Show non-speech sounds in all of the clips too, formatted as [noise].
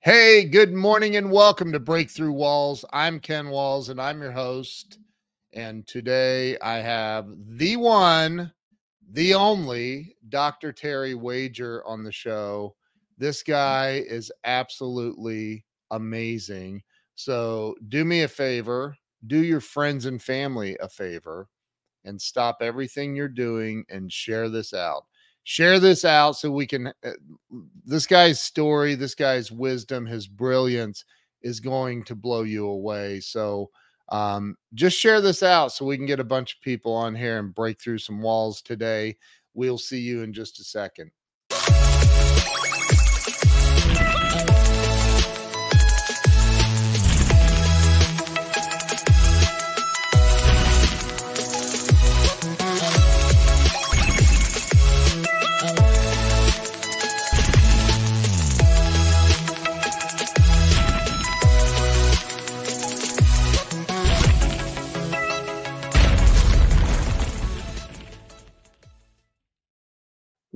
Hey, good morning and welcome to Breakthrough Walls. I'm Ken Walls and I'm your host. And today I have the one, the only Dr. Terry Wager on the show. This guy is absolutely amazing. So do me a favor, do your friends and family a favor, and stop everything you're doing and share this out share this out so we can uh, this guy's story this guy's wisdom his brilliance is going to blow you away. So um, just share this out so we can get a bunch of people on here and break through some walls today. We'll see you in just a second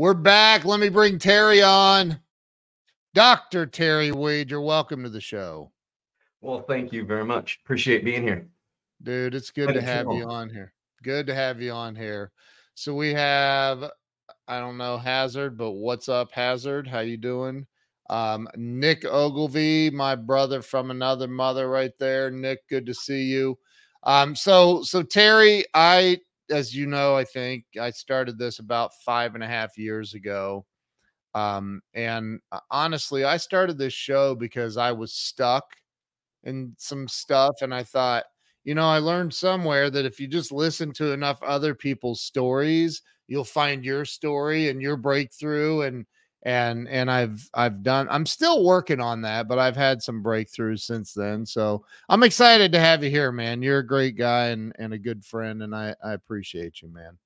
We're back. Let me bring Terry on. Dr. Terry Wager, welcome to the show. Well, thank you very much. Appreciate being here. Dude, it's good to have you on here. Good to have you on here. So we have I don't know Hazard, but what's up Hazard? How you doing? Um, Nick Ogilvy, my brother from another mother right there. Nick, good to see you. Um, so so Terry, I as you know, I think I started this about five and a half years ago. Um, and uh, honestly, I started this show because I was stuck in some stuff. And I thought, you know, I learned somewhere that if you just listen to enough other people's stories, you'll find your story and your breakthrough. And and and I've I've done I'm still working on that, but I've had some breakthroughs since then. So I'm excited to have you here, man. You're a great guy and and a good friend, and I I appreciate you, man.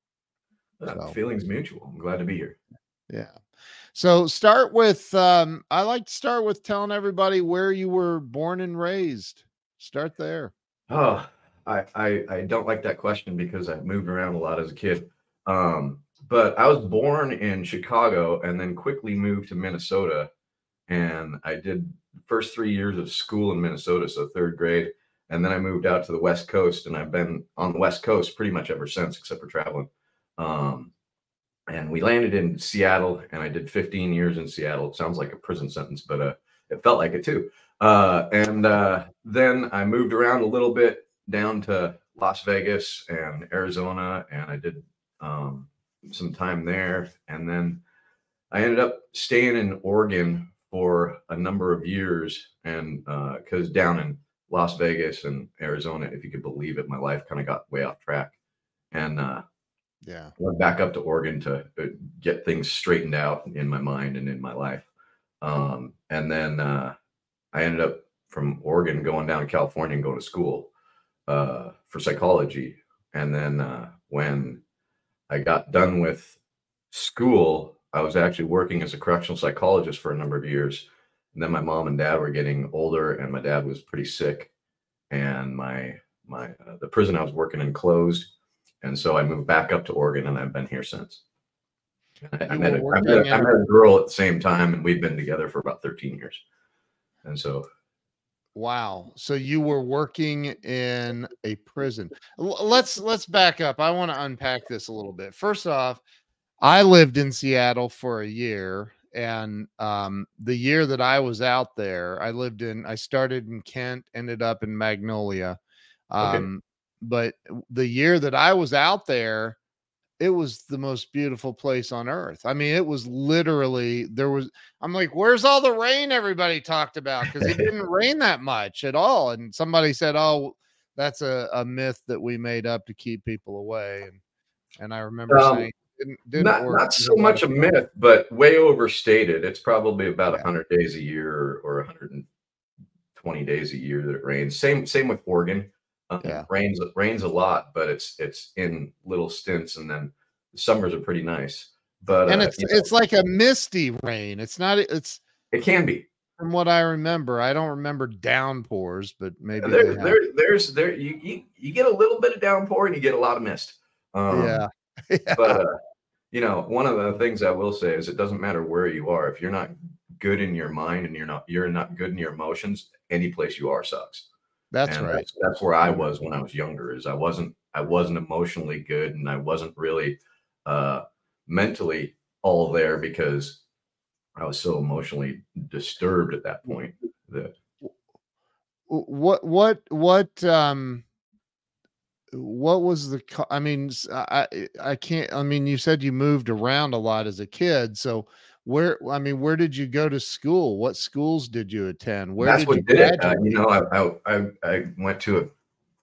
So. Feelings mutual. I'm glad to be here. Yeah. So start with um I like to start with telling everybody where you were born and raised. Start there. Oh, I I, I don't like that question because I moved around a lot as a kid. Um but I was born in Chicago and then quickly moved to Minnesota. And I did first three years of school in Minnesota, so third grade. And then I moved out to the West Coast, and I've been on the West Coast pretty much ever since, except for traveling. Um, and we landed in Seattle, and I did 15 years in Seattle. It sounds like a prison sentence, but uh, it felt like it too. Uh, and uh, then I moved around a little bit down to Las Vegas and Arizona, and I did um, some time there, and then I ended up staying in Oregon for a number of years, and because uh, down in Las Vegas and Arizona, if you could believe it, my life kind of got way off track, and uh, yeah, went back up to Oregon to uh, get things straightened out in my mind and in my life, um, and then uh, I ended up from Oregon going down to California and going to school uh, for psychology, and then uh, when I got done with school, I was actually working as a correctional psychologist for a number of years. And then my mom and dad were getting older, and my dad was pretty sick, and my my uh, the prison I was working in closed, and so I moved back up to Oregon, and I've been here since. I, I, met a, I, met, I met a girl at the same time, and we've been together for about 13 years. And so Wow. So you were working in a prison. [laughs] Let's let's back up. I want to unpack this a little bit. First off, I lived in Seattle for a year and um, the year that I was out there, I lived in I started in Kent, ended up in Magnolia. Um, okay. but the year that I was out there, it was the most beautiful place on earth. I mean, it was literally there was I'm like, where's all the rain everybody talked about? Because it didn't [laughs] rain that much at all. And somebody said, Oh, that's a, a myth that we made up to keep people away. And and I remember um, saying didn't, didn't not, not so much a myth, but way overstated. It's probably about yeah. 100 days a year or 120 days a year that it rains. Same same with Oregon. Um, yeah. rains rains a lot, but it's it's in little stints, and then the summers are pretty nice. But and uh, it's it's know, like a misty rain. It's not. It's it can be. From what I remember, I don't remember downpours, but maybe there, there there's there you, you you get a little bit of downpour and you get a lot of mist. Um, yeah. [laughs] yeah. But uh, you know, one of the things I will say is it doesn't matter where you are if you're not good in your mind and you're not you're not good in your emotions, any place you are sucks. That's and right. That's, that's, where I was when I was younger. Is I wasn't I wasn't emotionally good and I wasn't really uh, mentally all there because I was so emotionally disturbed at that point that what what what um what was the i mean i i can't i mean you said you moved around a lot as a kid so where i mean where did you go to school? What schools did you attend? Where that's did what you did it uh, you know I, I i went to a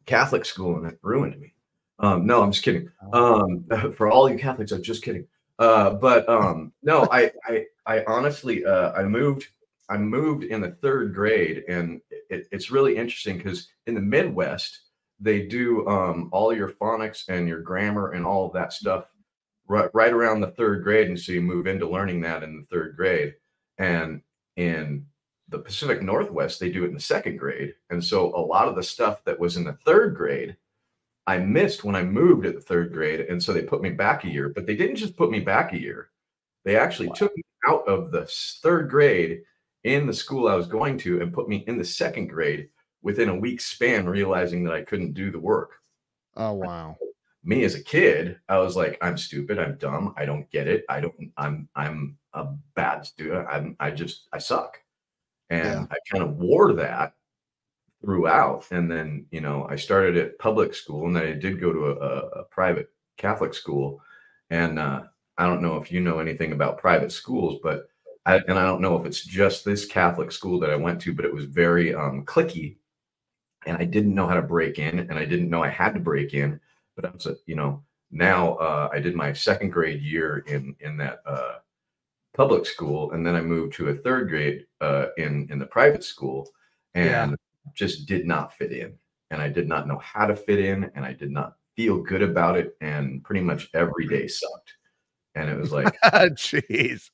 catholic school and it ruined me. Um no i'm just kidding. Oh. um [laughs] for all you catholics i'm just kidding. Uh but um no i i i honestly uh i moved i moved in the third grade and it, it's really interesting because in the midwest they do um, all your phonics and your grammar and all of that stuff right, right around the third grade. And so you move into learning that in the third grade. And in the Pacific Northwest, they do it in the second grade. And so a lot of the stuff that was in the third grade, I missed when I moved at the third grade. And so they put me back a year, but they didn't just put me back a year. They actually wow. took me out of the third grade in the school I was going to and put me in the second grade within a week span realizing that I couldn't do the work. Oh wow. Me as a kid, I was like, I'm stupid, I'm dumb, I don't get it. I don't I'm I'm a bad student. I'm I just I suck. And yeah. I kind of wore that throughout. And then, you know, I started at public school and then I did go to a, a private Catholic school. And uh, I don't know if you know anything about private schools, but I, and I don't know if it's just this Catholic school that I went to, but it was very um, clicky and I didn't know how to break in, and I didn't know I had to break in. But I was, a, you know, now uh, I did my second grade year in in that uh, public school, and then I moved to a third grade uh, in in the private school, and yeah. just did not fit in, and I did not know how to fit in, and I did not feel good about it, and pretty much every day sucked, and it was like, [laughs] jeez,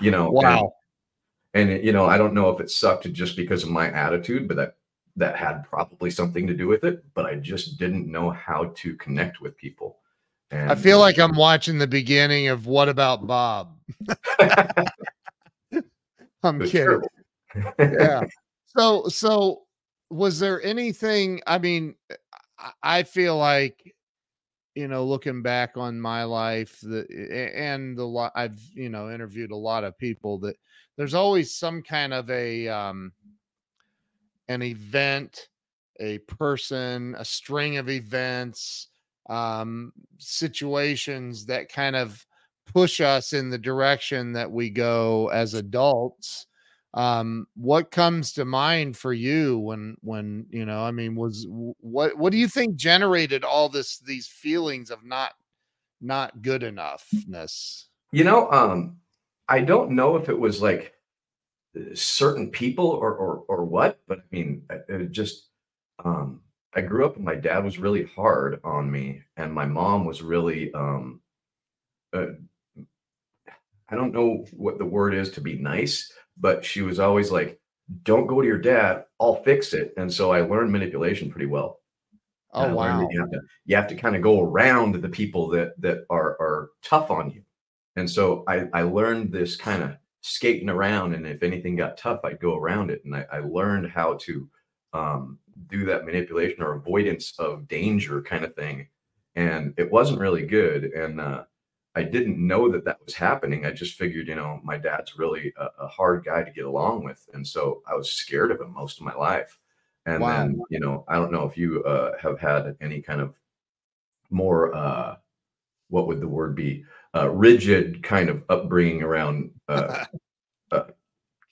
you know, wow. And, and you know, I don't know if it sucked just because of my attitude, but that that had probably something to do with it, but I just didn't know how to connect with people. And I feel like I'm watching the beginning of What About Bob? [laughs] I'm kidding. yeah. [laughs] So, so was there anything? I mean, I feel like, you know, looking back on my life, that and the lot I've you know interviewed a lot of people that there's always some kind of a um, an event, a person, a string of events, um, situations that kind of push us in the direction that we go as adults. Um, what comes to mind for you when, when you know, I mean, was what what do you think generated all this these feelings of not not good enoughness? You know, um, I don't know if it was like certain people or or or what but i mean it just um i grew up and my dad was really hard on me and my mom was really um uh, i don't know what the word is to be nice but she was always like don't go to your dad i'll fix it. And so i learned manipulation pretty well. Oh wow. you have to you have to kind of go around the people that that are are tough on you. And so i i learned this kind of skating around and if anything got tough i'd go around it. And i, I learned how to um, do that manipulation or avoidance of danger kind of thing. And it wasn't really good. And uh, i didn't know that that was happening. I just figured you know my dad's really a, a, hard guy to get along with. And so i was scared of him most of my life. And wow. then you know i don't know if you uh, have had any kind of more uh, what would the word be? Uh, rigid kind of upbringing around uh, uh,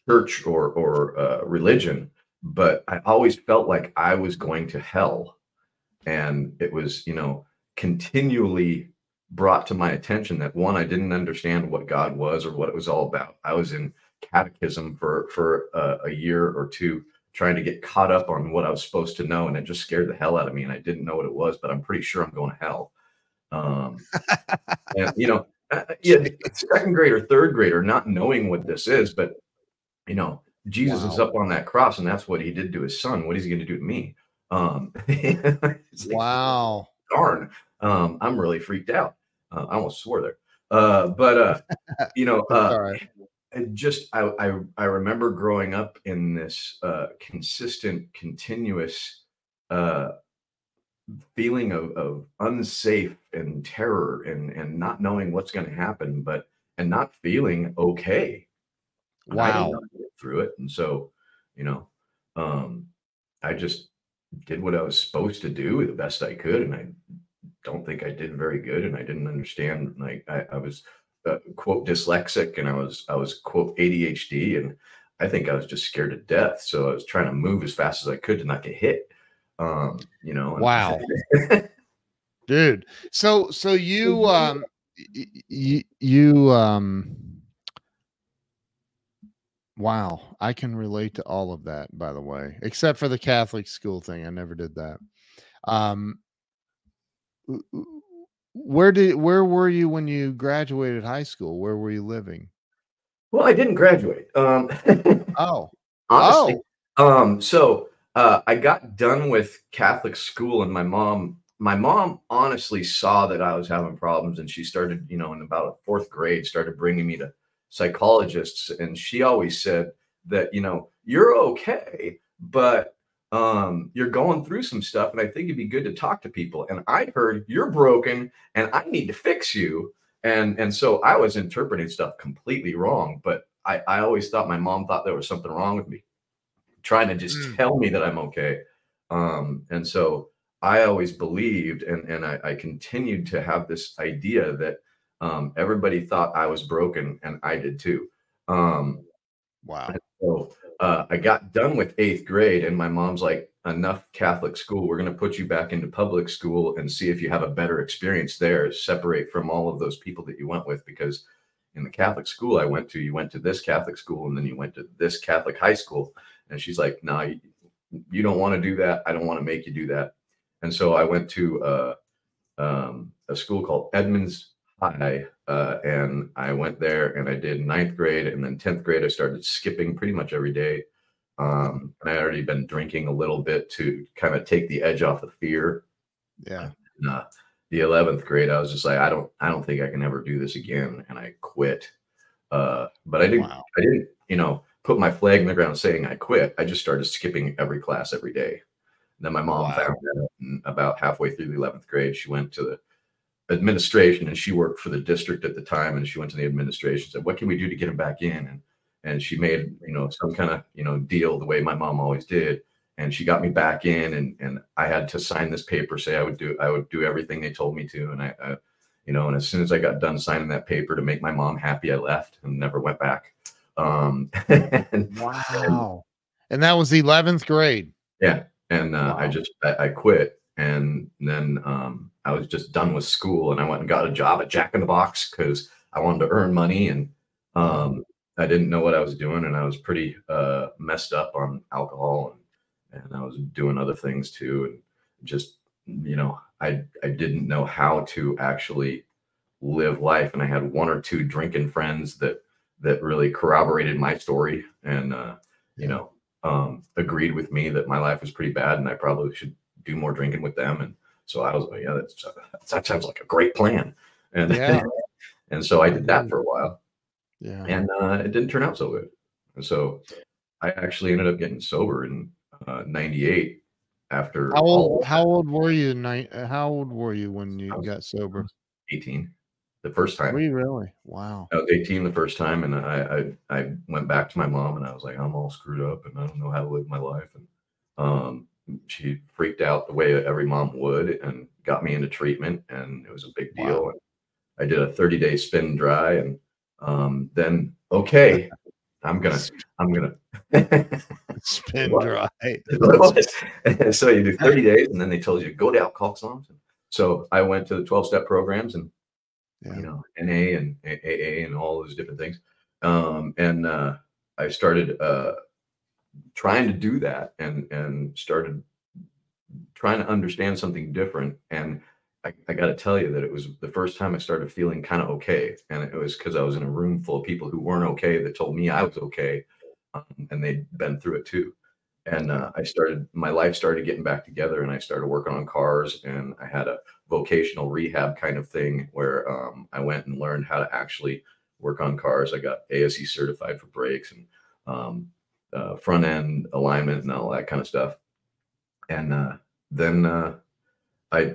church or or uh, religion, but I always felt like I was going to hell, and it was you know continually brought to my attention that one I didn't understand what God was or what it was all about. I was in catechism for for uh, a year or two trying to get caught up on what I was supposed to know, and it just scared the hell out of me. And I didn't know what it was, but I'm pretty sure I'm going to hell. Um, [laughs] and, you know, uh, uh yeah, second grade or third grader not knowing what this is, but you know, Jesus wow. is up on that cross, and that's what he did to his son. What is he going to do to me? Um, [laughs] wow, darn, um, I'm really freaked out. Uh, I almost swore there, uh, but uh, [laughs] you know, uh, just I, I, I remember growing up in this uh, consistent, continuous uh, feeling of, of unsafe and terror and and not knowing what's going to happen, but and not feeling okay. Wow. through it, and so you know, um, I just did what I was supposed to do the best I could, and I don't think I did very good, and I didn't understand. Like I, I was uh, quote dyslexic, and I was I was quote ADHD, and I think I was just scared to death. So I was trying to move as fast as I could to not get hit. Um, you know. Wow. [laughs] Dude. So so you um you you um Wow, I can relate to all of that by the way, except for the Catholic school thing. I never did that. Um where did where were you when you graduated high school? Where were you living? Well, I didn't graduate. Um [laughs] Oh. honestly. Um so uh I got done with Catholic school and my mom my mom honestly saw that I was having problems and she started, you know, in about fourth grade started bringing me to psychologists and she always said that, you know, you're okay, but um, you're going through some stuff, and I think it'd be good to talk to people. And I heard you're broken, and I need to fix you. And and so I was interpreting stuff completely wrong. But I I always thought my mom thought there was something wrong with me, trying to just mm. tell me that I'm okay. Um, and so I always believed, and and I, I continued to have this idea that um, everybody thought I was broken, and I did too. Um, wow. So uh, I got done with eighth grade, and my mom's like, enough Catholic school. We're going to put you back into public school and see if you have a better experience there, separate from all of those people that you went with. Because in the Catholic school I went to, you went to this Catholic school and then you went to this Catholic high school. And she's like, no, you, you don't want to do that. I don't want to make you do that. And so I went to uh, um, a school called Edmonds High uh, and I went there and I did ninth grade and then 10th grade. I started skipping pretty much every day. Um, and I already been drinking a little bit to kind of take the edge off the fear. Yeah. And, uh, the 11th grade, I was just like, I don't, I don't think I can ever do this again. And I quit. Uh, but I didn't, wow. I didn't, you know, put my flag in the ground saying I quit. I just started skipping every class every day. And then my mom wow. found out mm, about halfway through the 11th grade. She went to the administration and she worked for the district at the time and she went to the administration and said what can we do to get him back in and and she made you know some kind of you know deal the way my mom always did and she got me back in and and i had to sign this paper say i would do i would do everything they told me to and i, I you know and as soon as i got done signing that paper to make my mom happy i left and never went back um [laughs] and, wow and that was 11th grade yeah and uh, wow. i just I, I quit and then um I was just done with school and I went and got a job at Jack in the Box because I wanted to earn money and um, I didn't know what I was doing and I was pretty uh, messed up on alcohol and, and I was doing other things too and just you know I I didn't know how to actually live life and I had one or two drinking friends that that really corroborated my story and uh, you know um, agreed with me that my life was pretty bad and I probably should do more drinking with them and so I was like, yeah, that's, that sounds like a great plan. And, [laughs] yeah. and so I did that for a while. Yeah. And uh, it didn't turn out so good. And so I actually ended up getting sober in uh, 98 after. How old, how old were you? Ni- how old were you when you got sober? 18 the first time. We really? Wow. I was 18 the first time, and I, I I went back to my mom, and I was like, I'm all screwed up, and I don't know how to live my life. And um, she freaked out the way every mom would and got me into treatment and it was a big deal wow. and i did a 30 day spin dry and um, then okay i'm gonna i'm gonna [laughs] spin dry [laughs] so you do 30 days and then they told you to go to alcoholics anonymous so i went to the 12 step programs and yeah. you know na and aa and all those different things um, and uh, i started uh, trying to do that and and started trying to understand something different and I, I got to tell you that it was the first time I started feeling kind of okay. And it was because I was in a room full of people who weren't okay that told me I was okay. Um, and they'd been through it too. And uh, I started, my life started getting back together and I started working on cars. And I had a vocational rehab kind of thing where um, I went and learned how to actually work on cars. I got ASE certified for brakes and um, uh, front end alignment and all that kind of stuff. And uh, then uh, I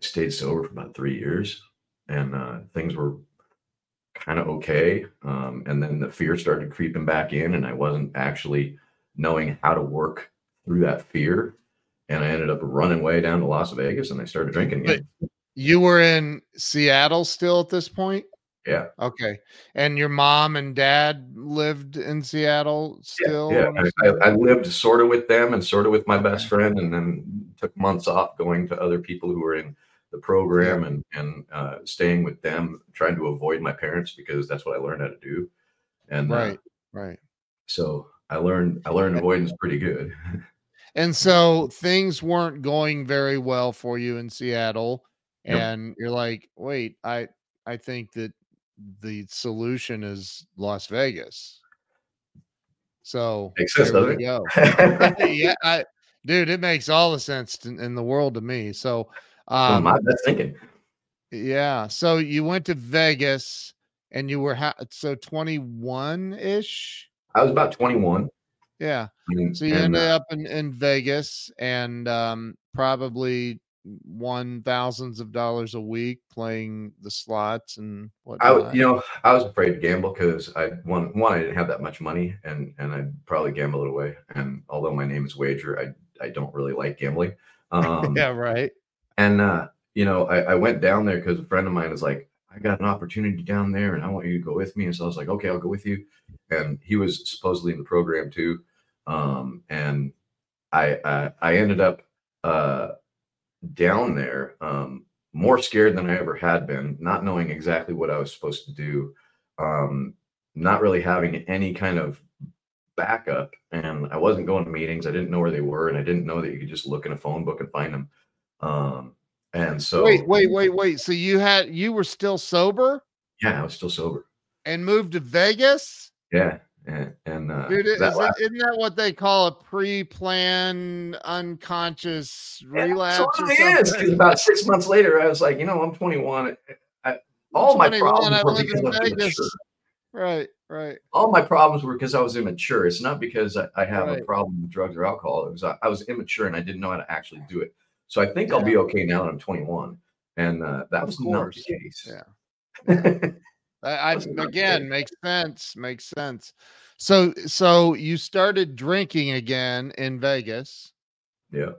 stayed sober for about three years, and uh, things were kind of okay. Um, and then the fear started creeping back in, and I wasn't actually knowing how to work through that fear. And I ended up running way down to Las Vegas, and I started drinking again. You were in Seattle still at this point? Yeah. Okay. And your mom and dad lived in Seattle still? Yeah. yeah. I, I, lived sort of with them and sort of with my best friend, and then took months off going to other people who were in the program yeah. and and uh, staying with them, trying to avoid my parents because that's what I learned how to do. And right, uh, right. So I learned I learned avoidance pretty good. [laughs] and so things weren't going very well for you in Seattle, and yep. you're like, wait, I I think that the solution is Las Vegas. So makes sense, there we go. [laughs] [laughs] yeah, I, dude, it makes all the sense in, in the world to me. So, um, well, my thinking. Yeah. So you went to Vegas, and you were ha- so twenty one ish. I was about twenty one. Yeah. And, so you and, ended uh, up in, in Vegas, and um, probably won thousands of dollars a week playing the slots and what I you know I was afraid to gamble because I one one I didn't have that much money and and I'd probably gamble it away. And although my name is Wager I I don't really like gambling. [laughs] Um yeah right. and uh you know I, I went down there because a friend of mine is like I got an opportunity down there and I want you to go with me. And so I was like okay I'll go with you. And he was supposedly in the program too um and I I, I ended up uh down there, um, more scared than I ever had been, not knowing exactly what I was supposed to do, um, not really having any kind of backup. And I wasn't going to meetings. I didn't know where they were, and I didn't know that you could just look in a phone book and find them. Um, and so, wait, wait, wait, wait. So you had you were still sober? Yeah, I was still sober. And moved to Vegas? Yeah and, and uh, Dude, is that it, isn't that what they call a pre-planned unconscious relapse? Yeah, it is. Because about six months later, I was like, you know, I'm 21. I, all my problems were because I was immature. Right, right. All my problems were because I was immature. It's not because I, I have right. a problem with drugs or alcohol. It was I, I, was immature and I didn't know how to actually do it. So I think yeah. I'll be okay now that I'm 21. And uh, that was not the case. Yeah. [laughs] I, I again makes sense. Makes sense. So so you started drinking again in Vegas. Yeah.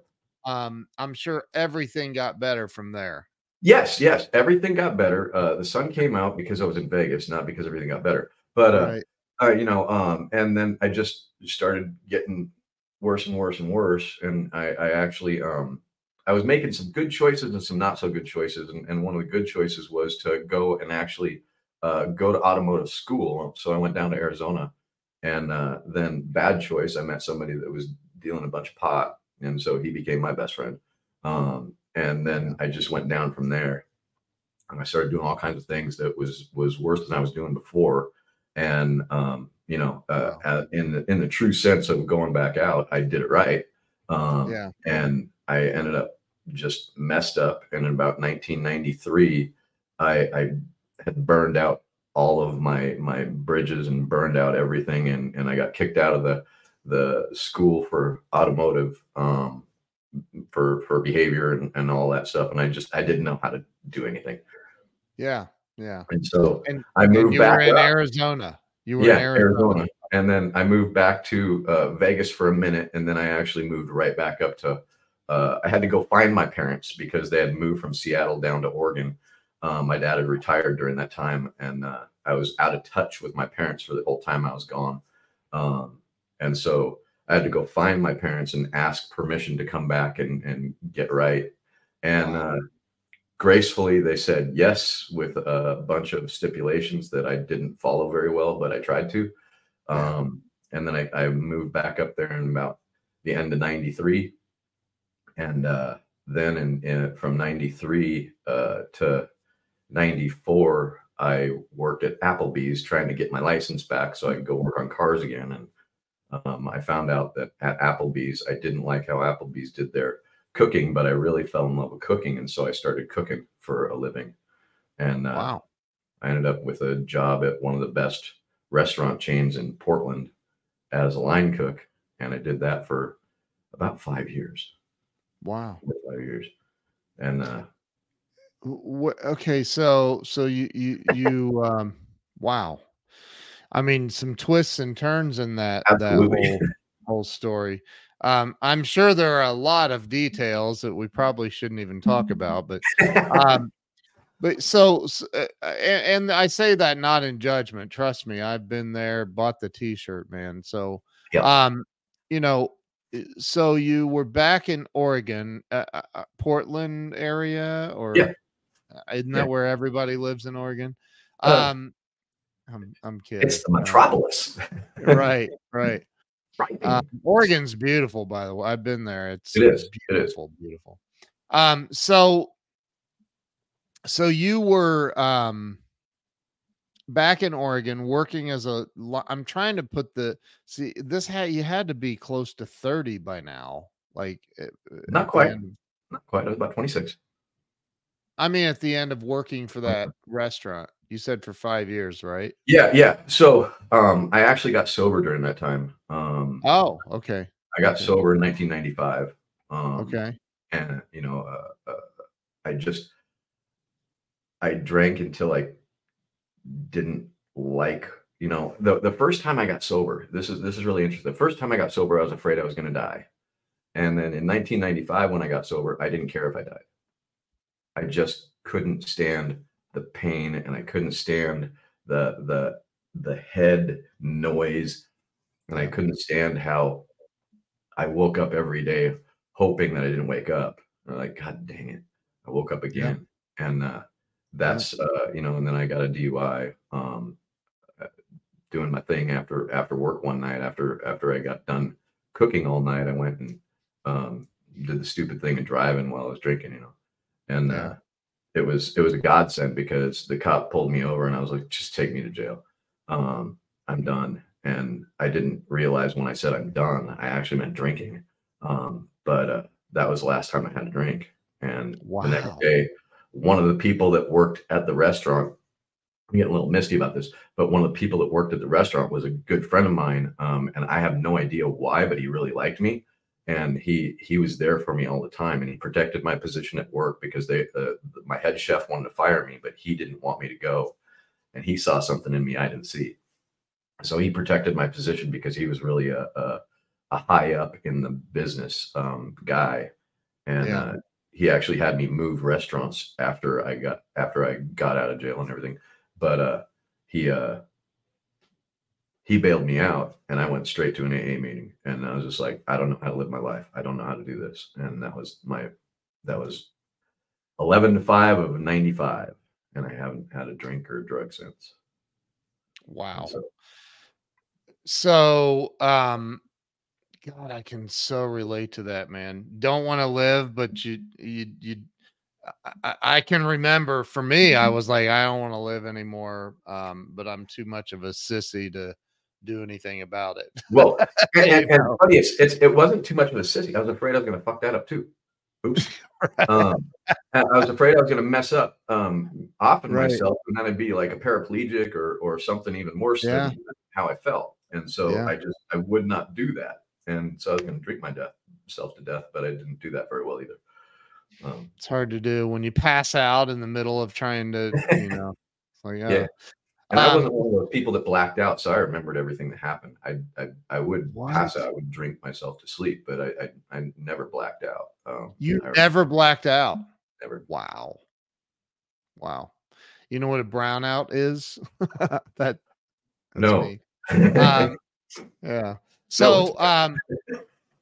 Um, I'm sure everything got better from there. Yes, yes, everything got better. Uh, the sun came out because I was in Vegas, not because everything got better. But uh, right. uh, you know, um, and then I just started getting worse and worse and worse, and I, I actually um, I was making some good choices and some not so good choices, and, and one of the good choices was to go and actually uh, go to automotive school. So I went down to Arizona, and uh, then bad choice. I met somebody that was dealing a bunch of pot, and so he became my best friend. Um, and then I just went down from there, and I started doing all kinds of things that was was worse than I was doing before. And um, you know, uh, uh in the in the true sense of going back out, I did it right. Um, yeah. And I ended up just messed up. And in about 1993, I, I had burned out all of my my bridges and burned out everything and and I got kicked out of the the school for automotive um for for behavior and, and all that stuff and I just I didn't know how to do anything. Yeah. Yeah. And so and, I moved you back were in up. Arizona. You were yeah, in Arizona. Arizona. And then I moved back to uh, Vegas for a minute and then I actually moved right back up to uh, I had to go find my parents because they had moved from Seattle down to Oregon um, my dad had retired during that time, and uh, I was out of touch with my parents for the whole time I was gone. Um, and so I had to go find my parents and ask permission to come back and, and get right. And uh, gracefully, they said yes with a bunch of stipulations that I didn't follow very well, but I tried to. Um, and then I, I, moved back up there in about the end of 93. And uh, then in, in, from 93 uh, to 94, I worked at Applebee's trying to get my license back so I could go work on cars again. And um, I found out that at Applebee's, I didn't like how Applebee's did their cooking, but I really fell in love with cooking. And so I started cooking for a living. And uh, wow. I ended up with a job at one of the best restaurant chains in Portland as a line cook, and I did that for about five years. Wow, five years, and uh, okay, so so you you you um wow. I mean some twists and turns in that absolutely. that whole, [laughs] whole story. Um, I'm sure there are a lot of details that we probably shouldn't even talk [laughs] about, but um, but so, uh, uh and, and, I say that not in judgment. Trust me, I've been there, bought the T-shirt, man. So, yep. um, you know, so you were back in Oregon, uh, uh, uh Portland area, or yeah. Isn't that yeah. where everybody lives in Oregon? Uh, um, I'm I'm kidding. It's the metropolis. right, [laughs] right. Right. Um, Oregon's beautiful, by the way. I've been there. It's it is beautiful, it is. beautiful. Um, so so you were um back in Oregon working as a I'm trying to put the see this had you had to be close to 30 by now. Like eh, eh, not quite. not quite. I was about 26. I mean at the end of working for that restaurant. You said for 5 years, right? Yeah, yeah. So, um I actually got sober during that time. Um Oh, okay. I got okay. sober in 1995. Um Okay. And you know, uh, uh I just I drank until I didn't like, you know, the the first time I got sober. This is this is really interesting. The first time I got sober, I was afraid I was going to die. And then in 1995 when I got sober, I didn't care if I died. I just couldn't stand the pain and I couldn't stand the the the head noise and I couldn't stand how I woke up every day hoping that I didn't wake up. Like, God dang it. I woke up again. Yeah. And uh, that's uh, you know, and then I got a DUI um, uh, doing my thing after after work one night after after I got done cooking all night. I went and um, did the stupid thing of driving while I was drinking, you know, and yeah. uh, it was it was a godsend because the cop pulled me over and I was like, just take me to jail. Um, I'm done. And I didn't realize when I said I'm done, I actually meant drinking. Um, but uh, that was the last time I had a drink. And wow. the next day, one of the people that worked at the restaurant I'm getting a little misty about this, but one of the people that worked at the restaurant was a good friend of mine, um, and I have no idea why, but he really liked me, and he he was there for me all the time, and he protected my position at work because they uh, my head chef wanted to fire me, but he didn't want me to go, and he saw something in me I didn't see, so he protected my position because he was really a a, a high up in the business um, guy, and yeah. uh, he actually had me move restaurants after I got after I got out of jail and everything. But uh, he uh, he bailed me out, and I went straight to an AA meeting, and I was just like, I don't know how to live my life. I don't know how to do this, and that was my that was eleven to five of ninety five, and I haven't had a drink or a drug since. Wow. So, so um God, I can so relate to that, man. Don't want to live, but you, you, you. I, I, can remember for me, I mm-hmm. was like, I don't want to live anymore, um, but I'm too much of a sissy to do anything about it. Well, [laughs] and, and, and funny, it's, it's it wasn't too much of a sissy. I was afraid I was going to fuck that up too. Oops. [laughs] right. um, I was afraid I was going to mess up um, often right. myself, and then I'd be like a paraplegic or or something even worse yeah. than how I felt. And so yeah. I just I would not do that and so I was going to drink my death, self to death, but I didn't do that very well either. Um, it's hard to do when you pass out in the middle of trying to, you know, like, [laughs] yeah. And um, I wasn't one of those people that blacked out, so I remembered everything that happened. I I, I would what? pass out, I would drink myself to sleep, but I I, I never blacked out. Um, you I never blacked out. Never. Wow. Wow. You know what a brownout is? [laughs] that no. um, yeah. [laughs] So, um,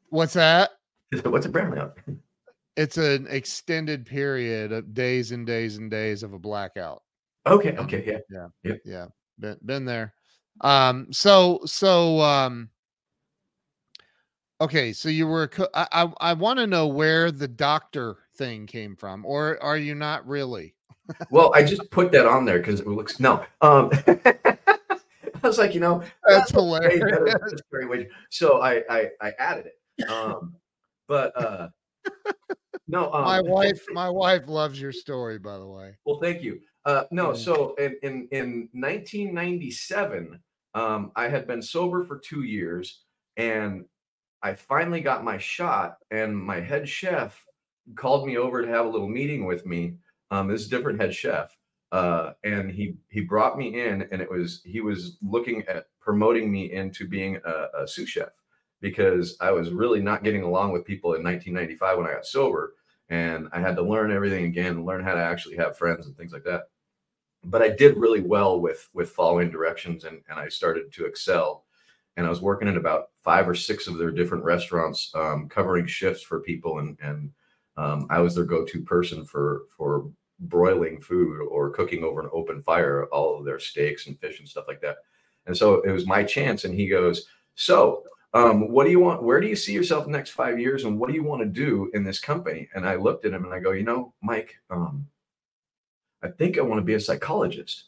what's that? [laughs] What's a brownout? It's an extended period of days and days and days of a blackout. Okay. Okay. Yeah. Yeah. Yeah. Yeah. Been, been there. Um, so, so, um, okay. So you were, I, I, I want to know where the doctor thing came from, or are you not really? well, I just put that on there because it looks, no. Um, [laughs] I was like, you know, [laughs] that's hilarious. So I, I, I added it. Um, but uh, [laughs] no, um, my wife, my wife loves your story, by the way. Well, thank you. Uh, no, so in, in, in 1997, um, I had been sober for two years and I finally got my shot, and my head chef called me over to have a little meeting with me. Um, this different head chef, uh, and he he brought me in, and it was he was looking at promoting me into being a, a sous chef because I was really not getting along with people in 1995 when I got sober, and I had to learn everything again, learn how to actually have friends and things like that. But I did really well with with following directions, and and I started to excel. And I was working in about five or six of their different restaurants, um, covering shifts for people, and and um, I was their go-to person for for broiling food or cooking over an open fire, all of their steaks and fish and stuff like that. And so it was my chance. And he goes, "So um, what do you want? Where do you see yourself the next five years? And what do you want to do in this company? And I looked at him and I go, you know, Mike, um, I think I want to be a psychologist.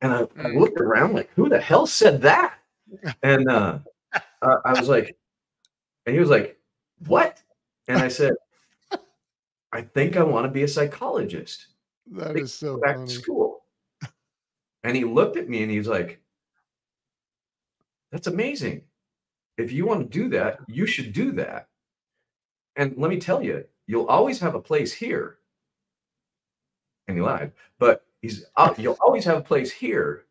And I, I, mm. looked around like, who the hell said that? And uh, uh, I was like, and he was like, what? And I said, I think I want to be a psychologist. That is so back funny. to school. And he looked at me and he's like, that's amazing if you want to do that, you should do that. And let me tell you, you'll always have a place here. And he lied, but he's uh, you'll always have a place here.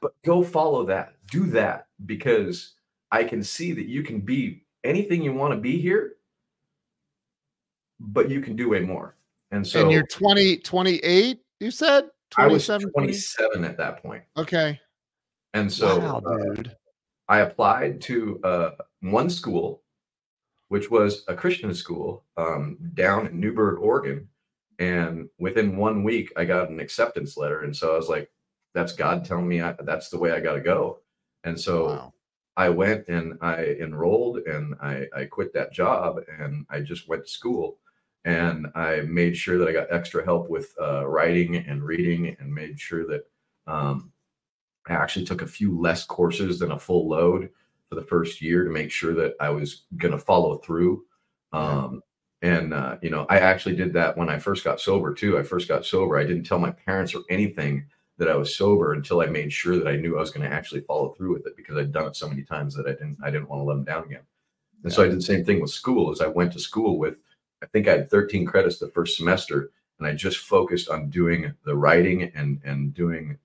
But go follow that. Do that because I can see that you can be anything you want to be here, but you can do way more. And so And you're 20 28, you said? 27 I was 27 at that point. Okay. And so wow, uh, dude. I applied to uh, one school, which was a Christian school um, down in Newberg, Oregon. And within one week, I got an acceptance letter. And so I was like, that's God telling me I, that's the way I got to go. And so wow. I went and I enrolled and I, I quit that job and I just went to school. And I made sure that I got extra help with uh, writing and reading and made sure that um, I actually took a few less courses than a full load for the first year to make sure that I was going to follow through. Um, and, uh, you know, I actually did that when I first got sober too. I first got sober. I didn't tell my parents or anything that I was sober until I made sure that I knew I was going to actually follow through with it because I'd done it so many times that I didn't, I didn't want to let them down again. And yeah. so I did the same thing with school as I went to school with, I think I had 13 credits the first semester and I just focused on doing the writing and, and doing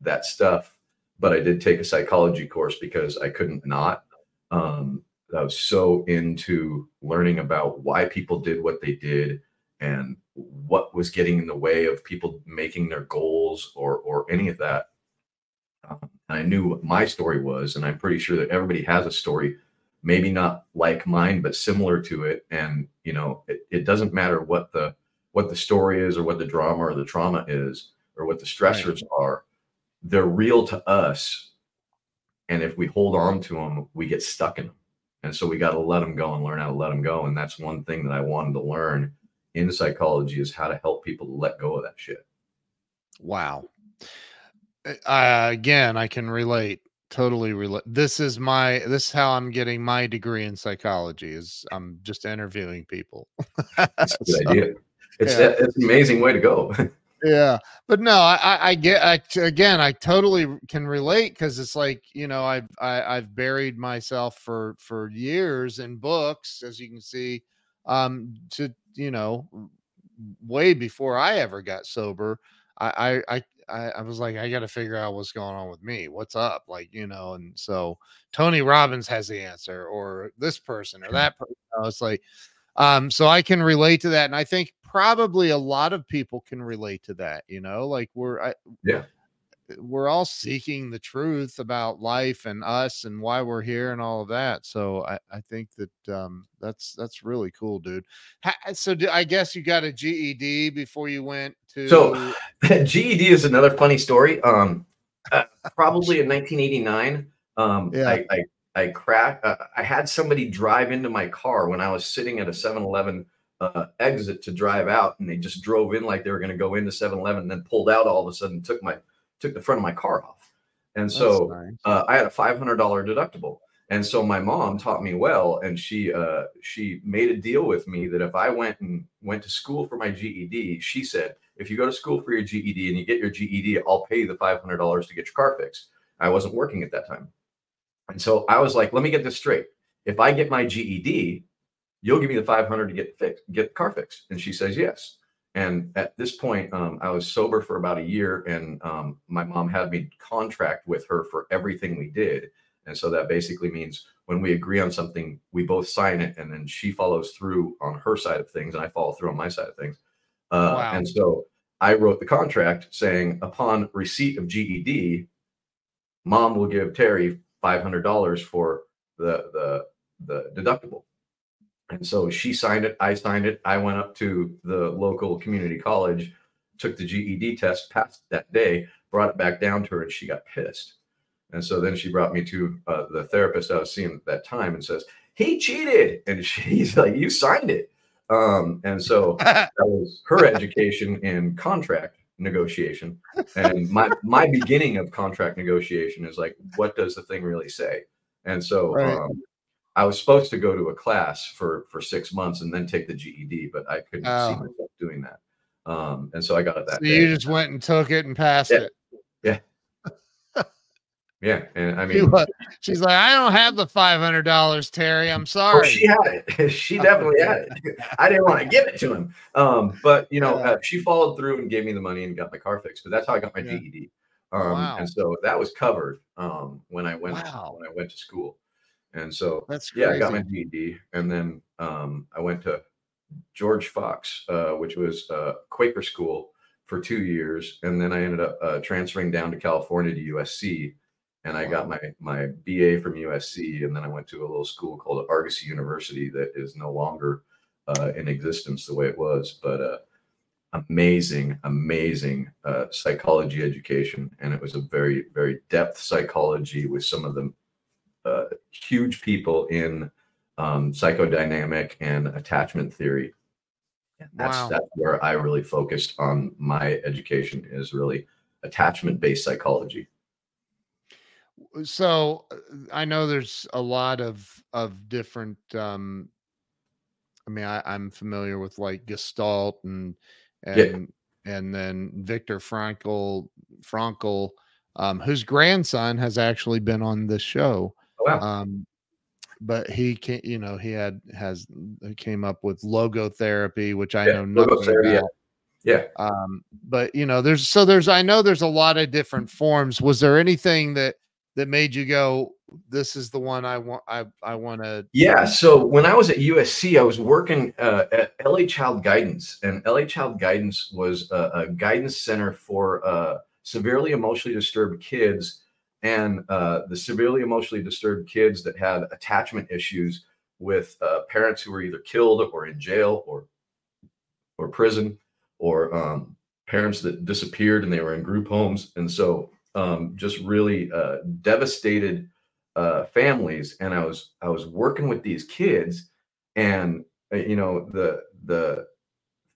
that stuff but I did take a psychology course because I couldn't not. Um, I was so into learning about why people did what they did and what was getting in the way of people making their goals or or any of that. Um, and I knew what my story was, and I'm pretty sure that everybody has a story, maybe not like mine, but similar to it. And you know, it, it doesn't matter what the what the story is or what the drama or the trauma is or what the stressors right. are they're real to us. And if we hold on to them, we get stuck in them. And so we got to let them go and learn how to let them go. And that's one thing that I wanted to learn in psychology is how to help people to let go of that shit. Wow. Uh, again, I can relate totally relate. This is my this is how I'm getting my degree in psychology is I'm just interviewing people. [laughs] That's a good so, idea. It's, yeah. it's an amazing way to go. [laughs] yeah but no i i get I, again i totally can relate because it's like you know i've I, i have buried myself for for years in books as you can see um to you know way before i ever got sober i i i, I was like i got to figure out what's going on with me what's up? Like you know and so tony robbins has the answer or this person or that person you know, it's like um so i can relate to that and i think probably a lot of people can relate to that you know like we're I, yeah we're all seeking the truth about life and us and why we're here and all of that so i, I think that um, that's that's really cool dude so do, i guess you got a ged before you went to [laughs] so ged is another funny story um uh, probably in 1989 um yeah. I, I i cracked uh, i had somebody drive into my car when i was sitting at a 7-eleven uh, exit to drive out, and they just drove in like they were going to go into 7-Eleven, and then pulled out all of a sudden, took my took the front of my car off. And so nice. uh, I had a five hundred dollar deductible. And so my mom taught me well, and she uh, she made a deal with me that if I went and went to school for my GED, she said, if you go to school for your GED and you get your GED, I'll pay you the $500 to get your car fixed. I wasn't working at that time. And so I was like, let me get this straight. If I get my GED, you'll give me the 500 to get fixed, get the car fixed. And she says, yes. And at this point, um, I was sober for about a year, and um, my mom had me contract with her for everything we did. And so that basically means when we agree on something, we both sign it, and then she follows through on her side of things, and I follow through on my side of things. Uh, wow. And so I wrote the contract saying, upon receipt of GED, mom will give Terry five hundred dollars for the the the deductible. And so she signed it. I signed it. I went up to the local community college, took the GED test, passed that day, brought it back down to her, and she got pissed. And so then she brought me to uh, the therapist I was seeing at that time and says, He cheated. And [laughs] she's like, You signed it. Um, and so [laughs] that was her education in contract negotiation. And my my beginning of contract negotiation is like, what does the thing really say? And so right. um, I was supposed to go to a class for for six months and then take the GED, but I couldn't oh. see myself doing that. Um, and so I got it that. So you just went and took it and passed yeah. it. Yeah. yeah, and I [laughs] mean, she's like, I don't have the five hundred dollars, Terry. I'm oh, sorry. Oh, she had it. [laughs] she definitely had it. [laughs] I didn't want to give it to him. Um, but you know, uh, she followed through and gave me the money and got my car fixed. But that's how I got my yeah. GED. Um, wow. and so that was covered um, when I went wow. when I went to school. And so that's crazy. yeah, I got my GED, and then um, I went to George Fox, uh, which was a Quaker school for two years, and then I ended up uh, transferring down to California to USC, and I wow. got my my BA from USC, and then I went to a little school called Argosy University that is no longer uh, in existence the way it was, but uh, amazing, amazing uh, psychology education, and it was a very very depth psychology with some of the uh, huge people in um, psychodynamic and attachment theory. That's wow. that's where I really focused on my education is really attachment based psychology. So uh, I know there's a lot of of different. Um, I mean, I, I'm familiar with like Gestalt and and yeah. and then Viktor Frankl Frankl, um, whose grandson has actually been on this show. Oh, wow. Um, but he can you know he had has came up with logotherapy which I yeah, know nothing about. Yeah. Um, but you know, there's so there's I know there's a lot of different forms. Was there anything that that made you go, this is the one I want I I want to Yeah, so when I was at USC, I was working uh, at LA Child Guidance, and LA Child Guidance was a, a guidance center for uh, severely emotionally disturbed kids and uh, the severely emotionally disturbed kids that had attachment issues with uh, parents who were either killed or in jail or or prison or um, parents that disappeared and they were in group homes. And so um, just really uh, devastated uh, families. And i was i was working with these kids and uh, you know the the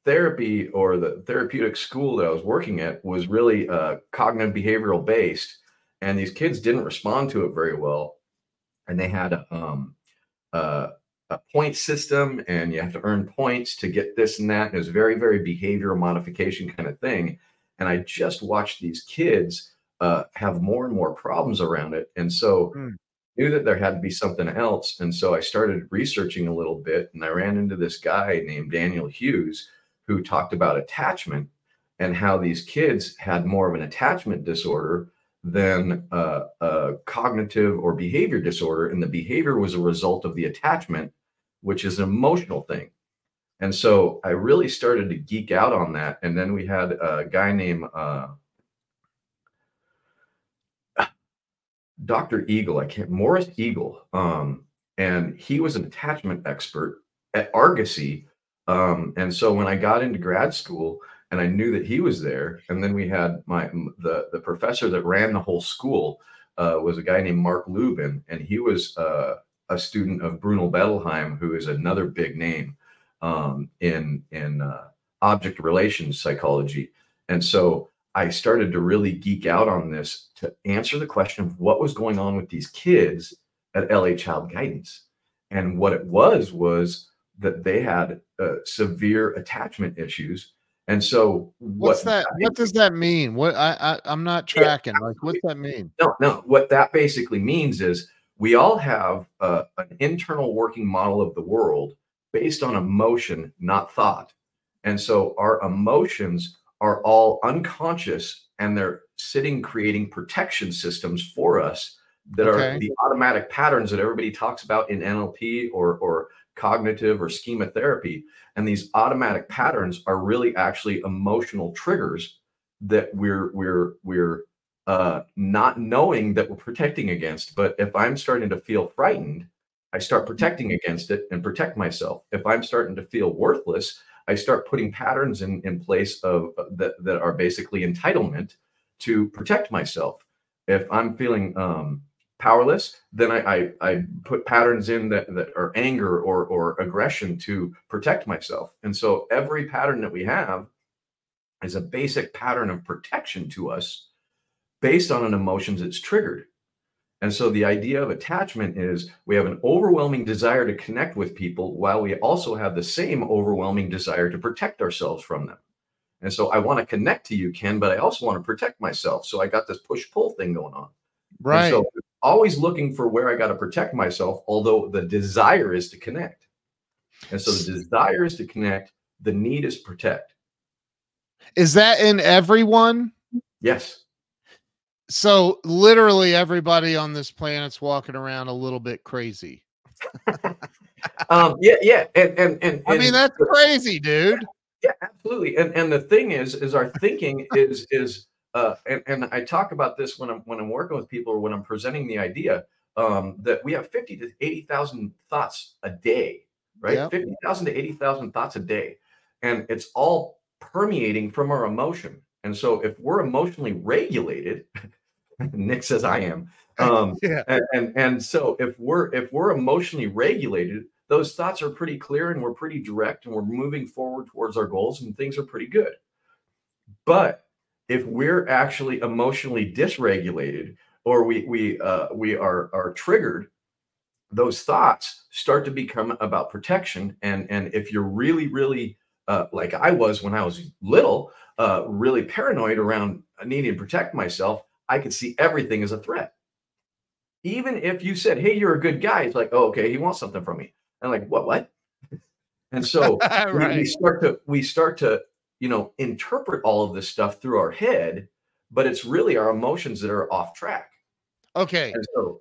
therapy or the therapeutic school that i was working at was really uh, cognitive behavioral based and these kids didn't respond to it very well and they had um, uh, a point system and you have to earn points to get this and that it was very very behavioral modification kind of thing and i just watched these kids uh, have more and more problems around it and so mm. knew that there had to be something else and so i started researching a little bit and i ran into this guy named daniel hughes who talked about attachment and how these kids had more of an attachment disorder than a, a cognitive or behavior disorder. And the behavior was a result of the attachment, which is an emotional thing. And so I really started to geek out on that. And then we had a guy named uh, Dr. Eagle, I can't, Morris Eagle. Um, and he was an attachment expert at Argosy. Um, and so when I got into grad school, and I knew that he was there. And then we had my the the professor that ran the whole school uh, was a guy named Mark Lubin, and he was uh, a student of Bruno Bettelheim, who is another big name um, in in uh, object relations psychology. And so I started to really geek out on this to answer the question of what was going on with these kids at LA Child Guidance. And what it was was that they had uh, severe attachment issues And so what's what that, that what does that mean? What I, I am not tracking. Yeah, like what's that mean? No, no. What that basically means is we all have a, an internal working model of the world based on emotion, not thought. And so our emotions are all unconscious and they're sitting creating protection systems for us that okay. are the automatic patterns that everybody talks about in NLP or, or cognitive or schema therapy. And these automatic patterns are really actually emotional triggers that we're we're we're uh, not knowing that we're protecting against. But if I'm starting to feel frightened, I start protecting against it and protect myself. If I'm starting to feel worthless, I start putting patterns in, in place of uh, that, that are basically entitlement to protect myself. If I'm feeling um, powerless, then I, I, I put patterns in that, that are anger or or aggression to protect myself. And so every pattern that we have is a basic pattern of protection to us based on an emotions it's triggered. And so the idea of attachment is we have an overwhelming desire to connect with people while we also have the same overwhelming desire to protect ourselves from them. And so I want to connect to you, Ken, but I also want to protect myself. So I got this push pull thing going on. Right. And so always looking for where I got to protect myself, although the desire is to connect. And so the desire is to connect, the need is protect. Is that in everyone? Yes so literally everybody on this planet's walking around a little bit crazy. [laughs] um, yeah, yeah, and, and and I mean that's crazy, dude. Yeah, absolutely. And and the thing is, is our thinking is is uh, and and I talk about this when I'm when I'm working with people or when I'm presenting the idea um, that we have fifty to eighty thousand thoughts a day, right? Yep. Fifty thousand to eighty thousand thoughts a day, and it's all permeating from our emotion. And so if we're emotionally regulated, [laughs] Nick says I am. Um, [laughs] yeah. and, and and so if we're if we're emotionally regulated, those thoughts are pretty clear and we're pretty direct and we're moving forward towards our goals and things are pretty good. But if we're actually emotionally dysregulated or we we uh, we are are triggered, those thoughts start to become about protection. And and if you're really really uh, like I was when I was little, uh, really paranoid around needing to protect myself, I could see everything as a threat. Even if you said, "Hey, you're a good guy," it's like, "Oh, okay, he wants something from me." And like, what? What? And so right. [laughs] we, we start to we start to you know interpret all of this stuff through our head, but it's really our emotions that are off track. Okay. And so,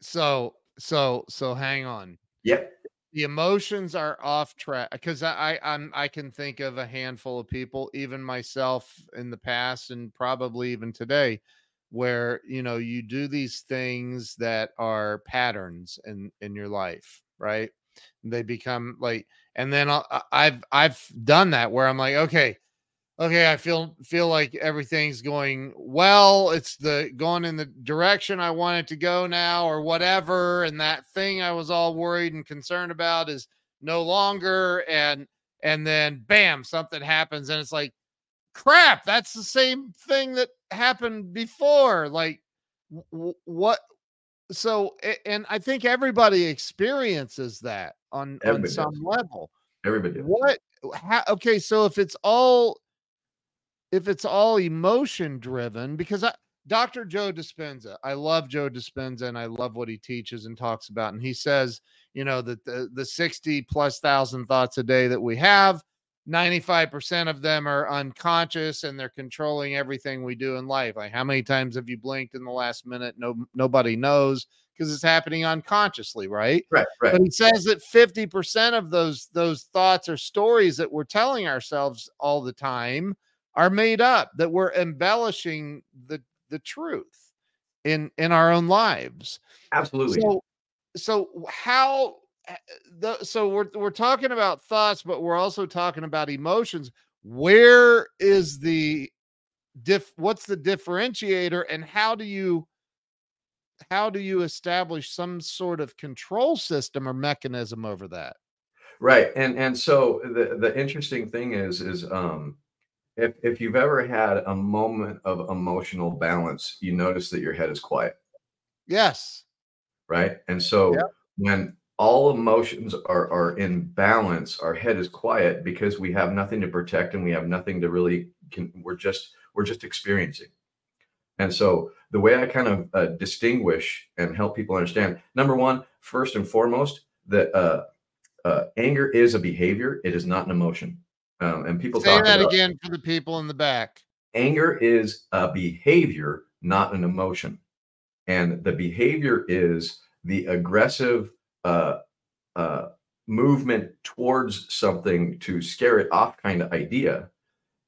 so so so hang on. Yep the emotions are off track because I, I am I can think of a handful of people, even myself in the past and probably even today, where you know you do these things that are patterns in in your life, right? They become like, and then I'll, I've I've done that where I'm like, okay, okay, I feel feel like everything's going well. It's the going in the direction I want it to go now, or whatever. And that thing I was all worried and concerned about is no longer. And and then bam, something happens, and it's like, crap, that's the same thing that happened before. Like, w- what? So, and I think everybody experiences that on everybody on some does. level. Everybody. What? How, okay, so if it's all if it's all emotion driven, because I, Dr. Joe Dispenza, I love Joe Dispenza and I love what he teaches and talks about. And he says, you know, that the, the 60 plus thousand thoughts a day that we have, 95% of them are unconscious and they're controlling everything we do in life. Like how many times have you blinked in the last minute? No, nobody knows because it's happening unconsciously, right? Right, right. But he says that 50% of those those thoughts or stories that we're telling ourselves all the time are made up that we're embellishing the the truth in in our own lives absolutely so so how the so we're we're talking about thoughts but we're also talking about emotions where is the diff what's the differentiator and how do you how do you establish some sort of control system or mechanism over that right and and so the the interesting thing is is um if if you've ever had a moment of emotional balance, you notice that your head is quiet. Yes. Right. And so yep. when all emotions are are in balance our head is quiet because we have nothing to protect and we have nothing to really can, we're just we're just experiencing and so the way i kind of uh, distinguish and help people understand number one first and foremost that uh, uh, anger is a behavior. It is not an emotion. Um, and people say that again for the people in the back. Anger is a behavior not an emotion. And the behavior is the aggressive uh, uh, movement towards something to scare it off kind of idea.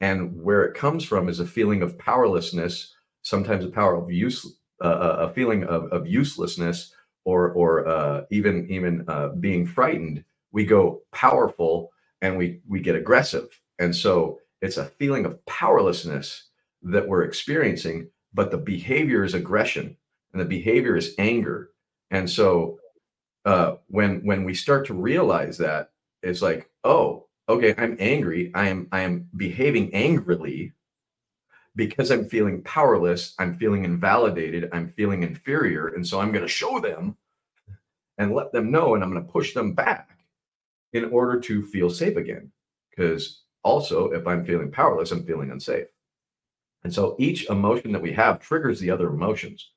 And where it comes from is a feeling of powerlessness, sometimes a power of use, uh, uh, a feeling of, of uselessness, or or uh, even even uh, being frightened. We go powerful and we we get aggressive, and so it's a feeling of powerlessness that we're experiencing. But the behavior is aggression, and the behavior is anger, and so uh, when when we start to realize that it's like oh okay i'm angry i am i am behaving angrily because i'm feeling powerless i'm feeling invalidated i'm feeling inferior and so i'm going to show them and let them know and i'm going to push them back in order to feel safe again. Because also if i'm feeling powerless i'm feeling unsafe. And so each emotion that we have triggers the other emotions.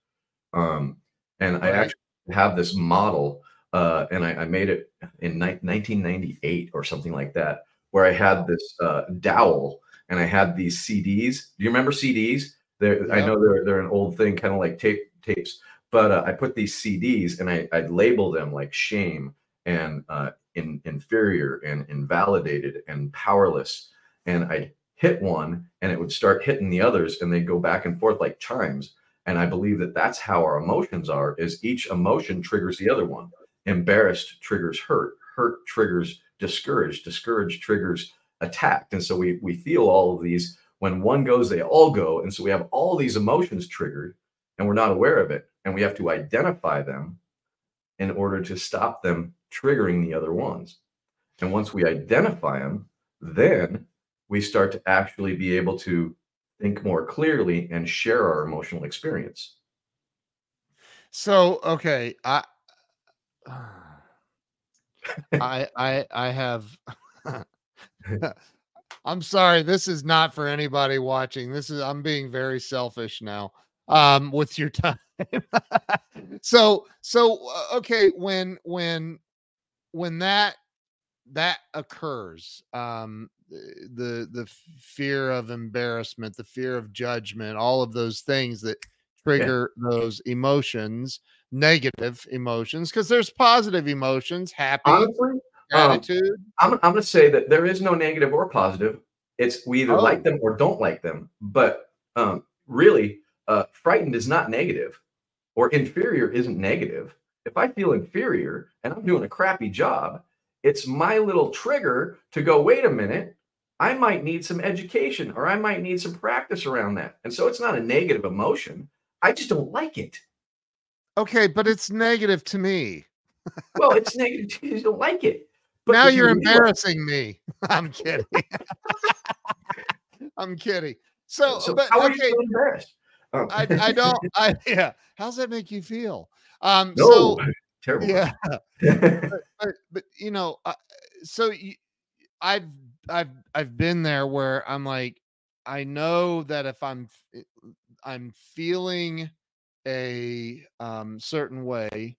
Um, and i actually have this model uh, and I, I, made it in ni- 1998 or something like that, where I had this uh, dowel and I had these CDs. Do you remember CDs? They're, yeah. I know they're they're an old thing, kind of like tape tapes, but uh, I put these CDs and I I label them like shame and uh, in, inferior and invalidated and powerless, and I hit one and it would start hitting the others, and they'd go back and forth like chimes. And I believe that that's how our emotions are. Is each emotion triggers the other one embarrassed triggers hurt hurt triggers discouraged discouraged triggers attacked. And so we we feel all of these. When one goes they all go. And so we have all these emotions triggered and we're not aware of it. And we have to identify them in order to stop them triggering the other ones. And once we identify them then we start to actually be able to think more clearly and share our emotional experience. So okay i [sighs] I I I have [laughs] I'm sorry, this is not for anybody watching. This is I'm being very selfish now um with your [laughs] time. so so uh, okay, when when when that that occurs, um the the fear of embarrassment, the fear of judgment, all of those things that trigger yeah. those emotions negative emotions because there's positive emotions, happy, Honestly, um, gratitude. Um, I'm, I'm going to say that there is no negative or positive. It's we either oh. like them or don't like them. But um, really, uh, frightened is not negative, or inferior isn't negative. If I feel inferior and I'm doing a crappy job, it's my little trigger to go, wait a minute, I might need some education or I might need some practice around that. And so it's not a negative emotion. I just don't like it. Okay, but it's negative to me. well, it's [laughs] negative you don't like it. But now you're embarrassing me. [laughs] I'm kidding. [laughs] I'm kidding. So, so but okay. embarrassed? Oh. I, I don't. [laughs] I yeah. How's that make you feel? Um. No, so terrible. Yeah. but, but, but, you know, uh, so you, I've I've I've been there where I'm like, I know that if I'm I'm feeling a um, certain way,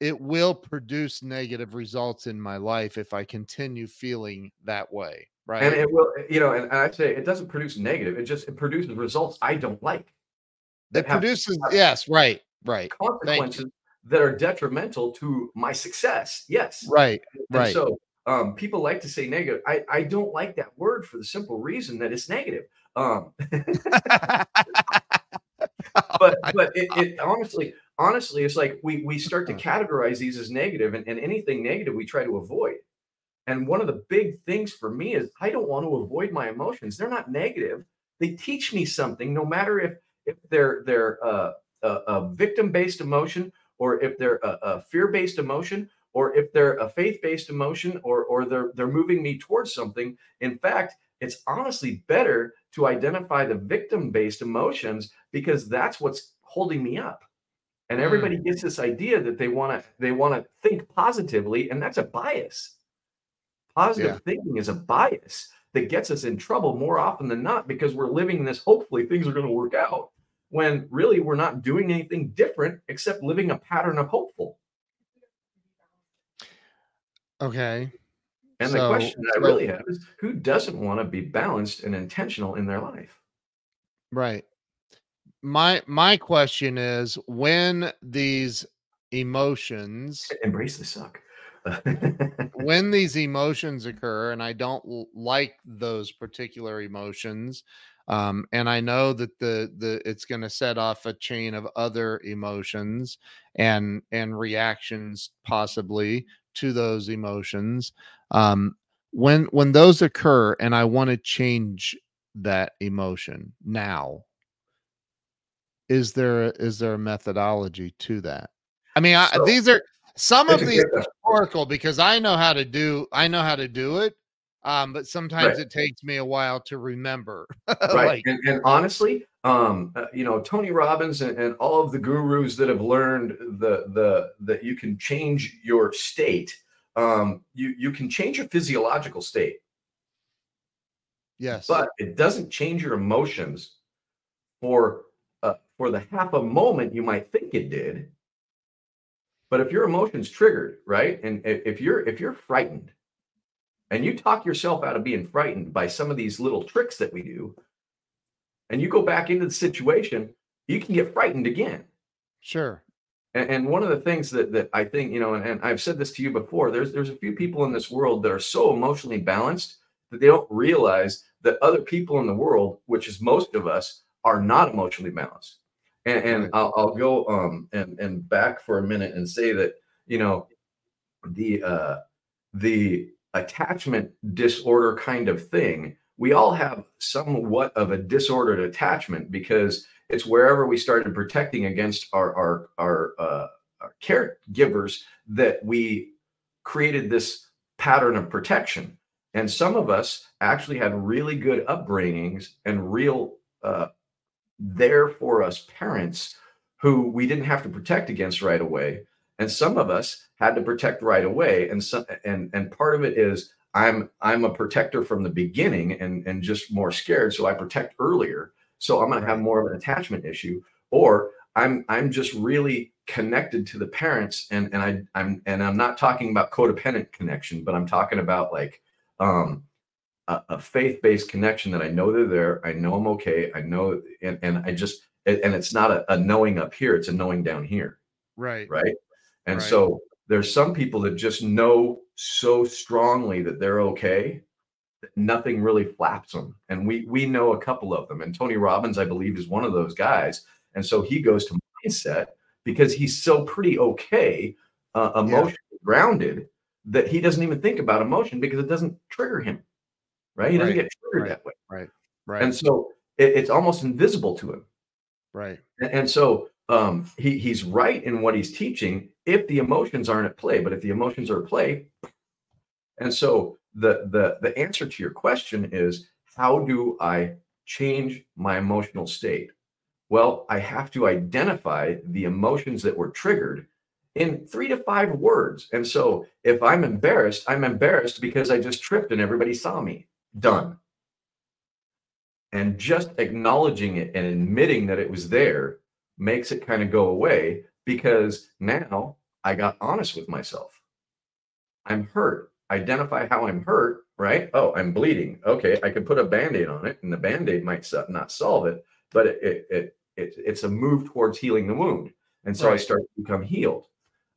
it will produce negative results in my life if I continue feeling that way. Right. And it will, you know, and I say it doesn't produce negative, it just it produces results I don't like. That produces, have, yes, right, right. Consequences that are detrimental to my success. Yes. Right. And right. So um, people like to say negative. I, I don't like that word for the simple reason that it's negative. Um, [laughs] but but it, it, [laughs] honestly honestly it's like we we start to categorize these as negative and, and anything negative we try to avoid. And one of the big things for me is i don't want to avoid my emotions. They're not negative. They teach me something no matter if if they're they're uh, a, a victim based emotion or if they're a, a fear based emotion or if they're a faith based emotion or or they're they're moving me towards something. In fact it's honestly better to identify the victim based emotions because that's what's holding me up. And everybody mm. gets this idea that they want to they want to think positively, and that's a bias. Positive yeah. thinking is a bias that gets us in trouble more often than not because we're living this hopefully things are going to work out when really we're not doing anything different except living a pattern of hopeful. Okay. And so, the question that I really have is who doesn't want to be balanced and intentional in their life? Right. My my question is when these emotions embrace the suck. [laughs] when these emotions occur and I don't like those particular emotions um, and I know that the the it's going to set off a chain of other emotions and and reactions possibly to those emotions um, when when those occur and I want to change that emotion now is there is there a methodology to that I mean I, these are some of these historical because I know how to do I know how to do it um, but sometimes right. it takes me a while to remember. [laughs] right. like, and, and, honestly, um, uh, you know, Tony Robbins and, and, all of the gurus that have learned the the that you can change your state. Um, you you can change your physiological state. Yes, but it doesn't change your emotions for uh, for the half a moment you might think it did. But if your emotions triggered, right, and if you're if you're frightened and you talk yourself out of being frightened by some of these little tricks that we do, and you go back into the situation, you can get frightened again. Sure. And, and one of the things that that I think, you know, and, and I've said this to you before, there's there's a few people in this world that are so emotionally balanced that they don't realize that other people in the world, which is most of us, are not emotionally balanced. And, and I'll, I'll, go um and and back for a minute and say that you know the uh the attachment disorder kind of thing, we all have somewhat of a disordered attachment because it's wherever we started protecting against our our our, uh, our caregivers that we created this pattern of protection. And some of us actually had really good upbringings and real uh, there for us parents who we didn't have to protect against right away. And some of us had to protect right away and some and and part of it is i'm i'm a protector from the beginning and and just more scared so i protect earlier. So i'm going to have more of an attachment issue or i'm i'm just really connected to the parents and and i i'm and i'm not talking about codependent connection but i'm talking about like um a, a faith-based connection that i know they're there i know i'm okay i know and and i just and it's not a, a knowing up here it's a knowing down here. Right. Right? And right. so there's some people that just know so strongly that they're okay that nothing really flaps them and we we know a couple of them and tony robbins i believe is one of those guys and so he goes to mindset because he's so pretty okay uh, emotionally yeah. grounded that he doesn't even think about emotion because it doesn't trigger him right he doesn't right. get triggered right. that way right right and so it, it's almost invisible to him right and, and so um, he, he's right in what he's teaching if the emotions aren't at play. But if the emotions are at play, and so the the the answer to your question is how do I change my emotional state? Well, I have to identify the emotions that were triggered in three to five words. And so if I'm embarrassed, I'm embarrassed because I just tripped and everybody saw me. Done. And just acknowledging it and admitting that it was there makes it kind of go away because now I got honest with myself. I'm hurt. Identify how I'm hurt, right? Oh, I'm bleeding. Okay, I could put a band-aid on it and the band-aid might not solve it, but it, it, it, it it's a move towards healing the wound. And so right. I start to become healed.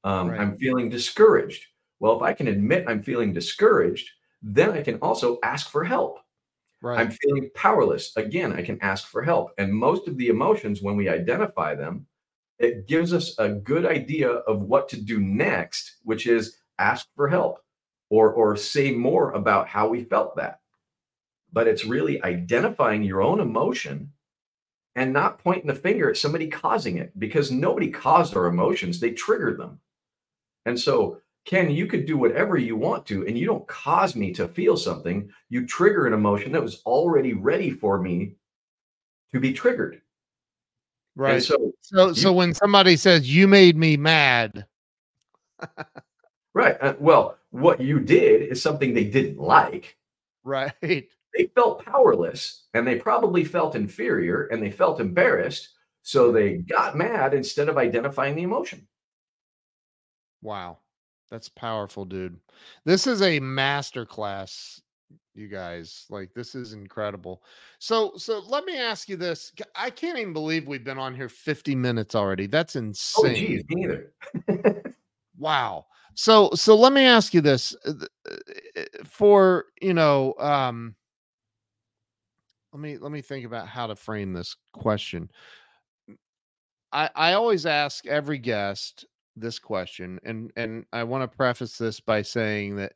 Um, right. I'm feeling discouraged. Well, if I can admit I'm feeling discouraged, then I can also ask for help. Right. I'm feeling powerless. Again, I can ask for help. And most of the emotions, when we identify them, it gives us a good idea of what to do next, which is ask for help or, or say more about how we felt that. But it's really identifying your own emotion and not pointing the finger at somebody causing it because nobody caused our emotions, they triggered them. And so Ken, you could do whatever you want to, and you don't cause me to feel something. You trigger an emotion that was already ready for me to be triggered. Right. And so, so, you, so when somebody says you made me mad, [laughs] right? Uh, well, what you did is something they didn't like. Right. [laughs] They felt powerless, and they probably felt inferior, and they felt embarrassed. So they got mad instead of identifying the emotion. Wow. That's powerful, dude. This is a master class you guys like this is incredible. So so let me ask you this i can't even believe we've been on here 50 minutes already that's insane oh, geez, neither. [laughs] Wow. So so let me ask you this uh, uh, uh, for you know um let me let me think about how to frame this question. I i always ask every guest this question and and i want to preface this by saying that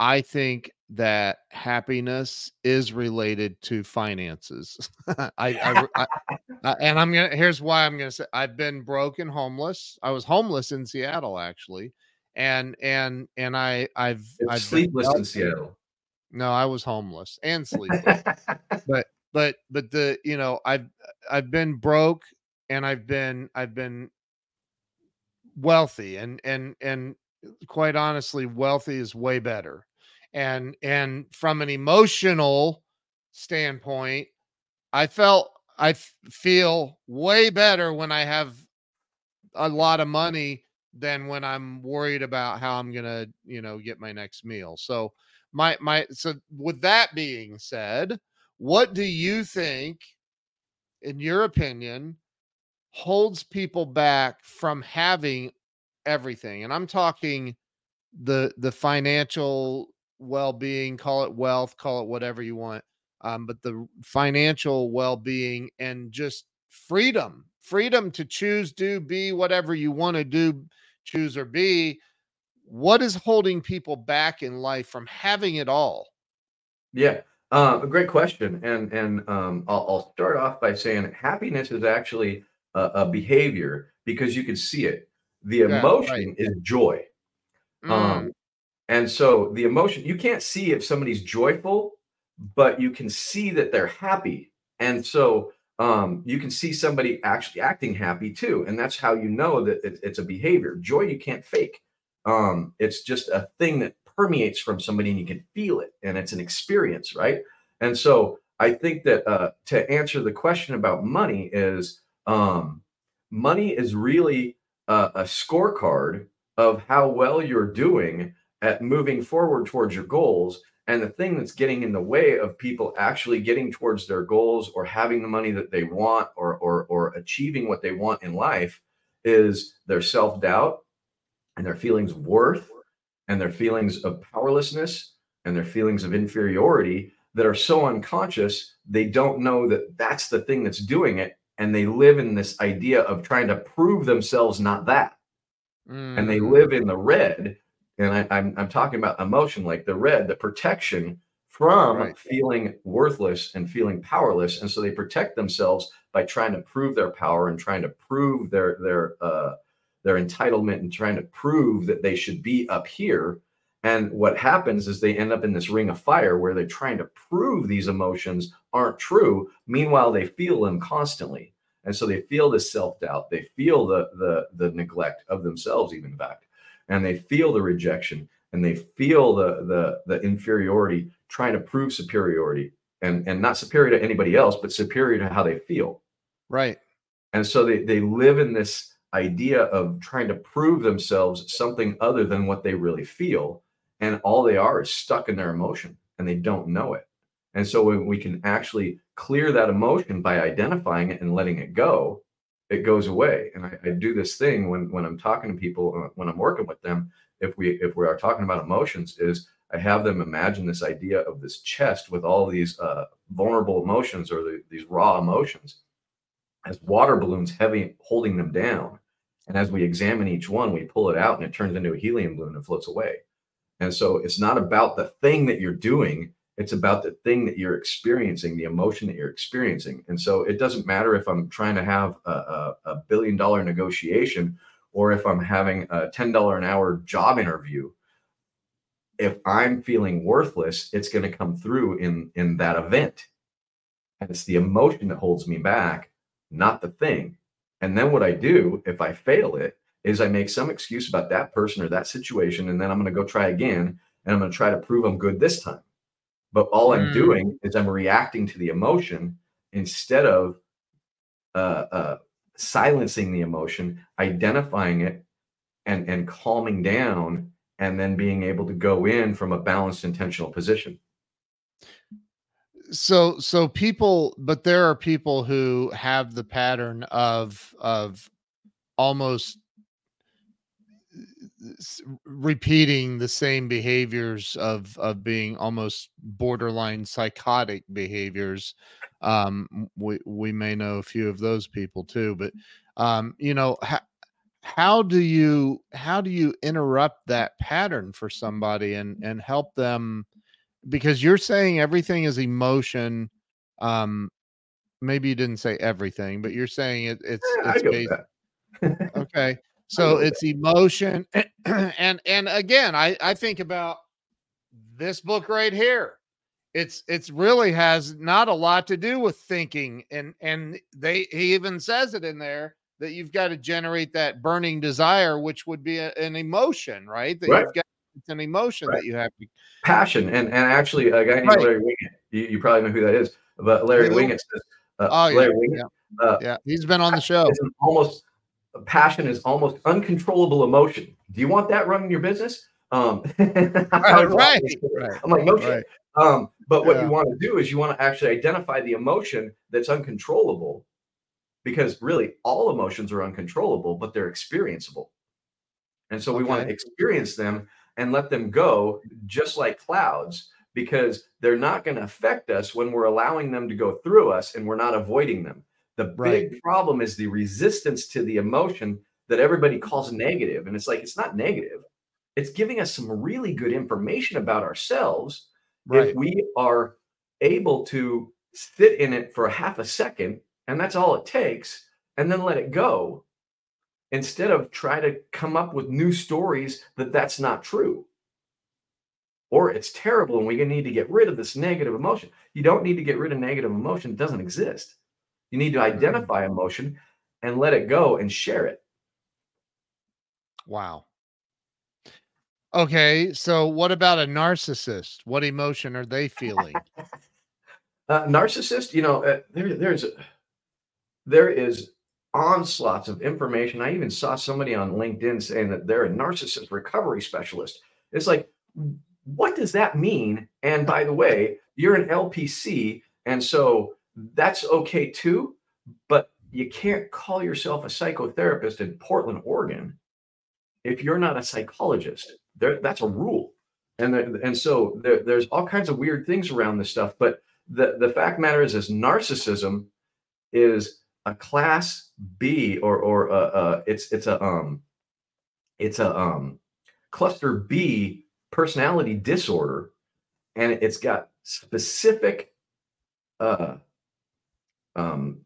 I think that happiness is related to finances. [laughs] I, I, I, I, and I'm gonna. Here's why I'm gonna say I've been broken, homeless. I was homeless in Seattle actually, and and and I I've I've sleepless in Seattle. No, I was homeless and sleepless. [laughs] but but but the you know I've I've been broke and I've been I've been wealthy and and and quite honestly wealthy is way better. And and from an emotional standpoint i felt I f- feel way better when i have a lot of money than when i'm worried about how i'm gonna you know get my next meal. So my my so with that being said what do you think in your opinion holds people back from having everything and i'm talking the the financial well-being call it wealth call it whatever you want um, but the financial well-being and just freedom freedom to choose do be whatever you want to do choose or be what is holding people back in life from having it all? Yeah uh, a great question and and um, I'll, I'll, start off by saying happiness is actually a, a behavior because you can see it the emotion yeah, right. is joy um, mm. um, and so the emotion, you can't see if somebody's joyful, but you can see that they're happy. And so um, you can see somebody actually acting happy too. And that's how you know that it, it's a behavior. Joy, you can't fake. Um, it's just a thing that permeates from somebody and you can feel it. And it's an experience, right? And so I think that uh, to answer the question about money is um, money is really a, a scorecard of how well you're doing at moving forward towards your goals. And the thing that's getting in the way of people actually getting towards their goals or having the money that they want or, or, or achieving what they want in life is their self doubt and their feelings of worth and their feelings of powerlessness and their feelings of inferiority that are so unconscious, they don't know that that's the thing that's doing it. And they live in this idea of trying to prove themselves not that. Mm. And they mm. live in the red and I, am I'm, I'm talking about emotion, like the red, the protection from right. feeling worthless and feeling powerless, and so they protect themselves by trying to prove their power and trying to prove their their uh, their entitlement and trying to prove that they should be up here. And what happens is they end up in this ring of fire where they're trying to prove these emotions aren't true. Meanwhile, they feel them constantly. And so they feel this self-doubt. They feel the the the neglect of themselves, even in fact and they feel the rejection and they feel the the the inferiority trying to prove superiority and and not superior to anybody else but superior to how they feel right and so they they live in this idea of trying to prove themselves something other than what they really feel and all they are is stuck in their emotion and they don't know it and so when we can actually clear that emotion by identifying it and letting it go it goes away. And I, I, do this thing when when I'm talking to people uh, when I'm working with them. If we if we are talking about emotions, is I have them imagine this idea of this chest with all these uh, vulnerable emotions or the, these raw emotions as water balloons heavy holding them down. And as we examine each one, we pull it out and it turns into a helium balloon and floats away. And so it's not about the thing that you're doing, it's about the thing that you're experiencing, the emotion that you're experiencing. And so it doesn't matter if I'm trying to have a, a, a billion dollar negotiation or if I'm having a $10 an hour job interview. If I'm feeling worthless, it's going to come through in, in that event. And it's the emotion that holds me back, not the thing. And then what I do if I fail it is I make some excuse about that person or that situation. And then I'm going to go try again and I'm going to try to prove I'm good this time. But all I'm mm. doing is I'm reacting to the emotion instead of uh, uh, silencing the emotion, identifying it, and and calming down, and then being able to go in from a balanced, intentional position. So, so people, but there are people who have the pattern of of almost repeating the same behaviors of of being almost borderline psychotic behaviors um we we may know a few of those people too but um you know how, how do you how do you interrupt that pattern for somebody and and help them because you're saying everything is emotion um maybe you didn't say everything but you're saying it, it's yeah, it's based, [laughs] okay so it's emotion [clears throat] and and again i i think about this book right here it's it's really has not a lot to do with thinking and and they he even says it in there that you've got to generate that burning desire which would be a, an emotion right that right. you've got it's an emotion right. that you have to passion and and actually a guy named right. larry Winget, you, you, probably know who that is but larry Winget says uh, oh yeah, Winget, yeah. Uh, yeah he's been on the show almost passion is almost uncontrollable emotion do you want that running your business um [laughs] right, right, i'm like no right. Um, but what yeah. you want to do is you want to actually identify the emotion that's uncontrollable because really all emotions are uncontrollable, but they're experienceable. And so we okay. want to experience them and let them go just like clouds because they're not going to affect us when we're allowing them to go through us and we're not avoiding them. The right. big problem is the resistance to the emotion that everybody calls mm-hmm. negative. And it's like, it's not negative, it's giving us some really good information about ourselves Right. If we are able to sit in it for a half a second, and that's all it takes, and then let it go, instead of try to come up with new stories that that's not true or it's terrible and we need to get rid of this negative emotion. You don't need to get rid of negative emotion, it doesn't exist. You need to mm-hmm. identify emotion and let it go and share it. Wow. Okay, so what about a narcissist? What emotion are they feeling? [laughs] uh, narcissist, you know, uh, there, there's there is onslaughts of information. I even saw somebody on LinkedIn saying that they're a narcissist recovery specialist. It's like, what does that mean? And by the way, you're an LPC, and so that's okay too. But you can't call yourself a psychotherapist in Portland, Oregon, if you're not a psychologist. There, that's a rule. And, the, and so there, there's all kinds of weird things around this stuff. But the, the fact matter is, is narcissism is a class B or or uh, uh, it's it's a um it's a um cluster B personality disorder, and it's got specific uh um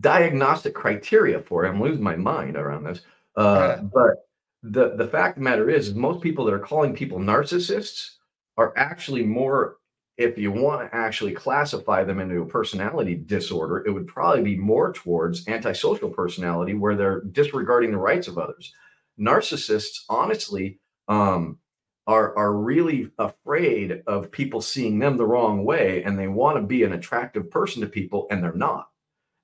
diagnostic criteria for it. I'm losing my mind around this. Uh, but the the fact of the matter is, is most people that are calling people narcissists are actually more if you want to actually classify them into a personality disorder it would probably be more towards antisocial personality where they're disregarding the rights of others narcissists honestly um, are are really afraid of people seeing them the wrong way and they want to be an attractive person to people and they're not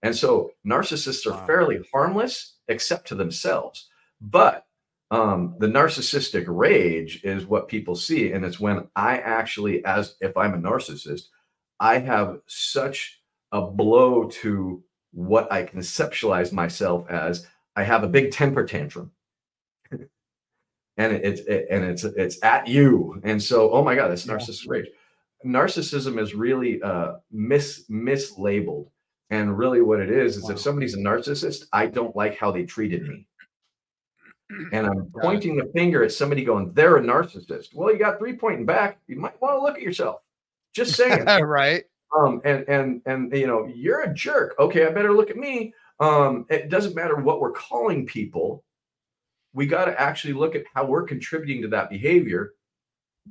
and so narcissists are fairly harmless except to themselves but um, the narcissistic rage is what people see. And it's when I actually, as if I'm a narcissist, I have such a blow to what I conceptualize myself as. I have a big temper tantrum. And it's it, and it's it's at you. And so, oh my God, that's narcissistic rage. Narcissism is really uh mis mislabeled. And really what it is is wow. if somebody's a narcissist, I don't like how they treated me [clears throat] and I'm pointing the finger at somebody going, they're a narcissist. Well, you got three pointing back. You might want to look at yourself. Just saying. [laughs] right. Um, and and and you know, you're a jerk. Okay, I better look at me. Um, it doesn't matter what we're calling people. We got to actually look at how we're contributing to that behavior.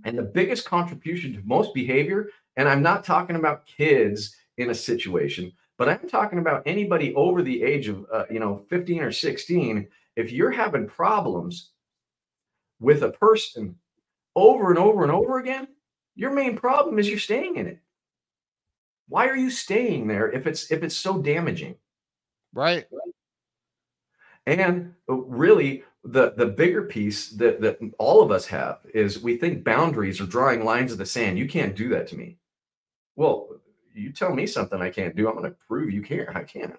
And the biggest contribution to most behavior, and I'm not talking about kids in a situation, But I'm talking about anybody over the age of, uh, you know, 15 or 16. If you're having problems with a person over and over and over again, your main problem is you're staying in it. Why are you staying there if it's if it's so damaging? Right. And uh, really, the the bigger piece that that all of us have is we think boundaries are drawing lines in the sand. You can't do that to me. Well, you tell me something I can't do, I'm going to prove you can't. I can't.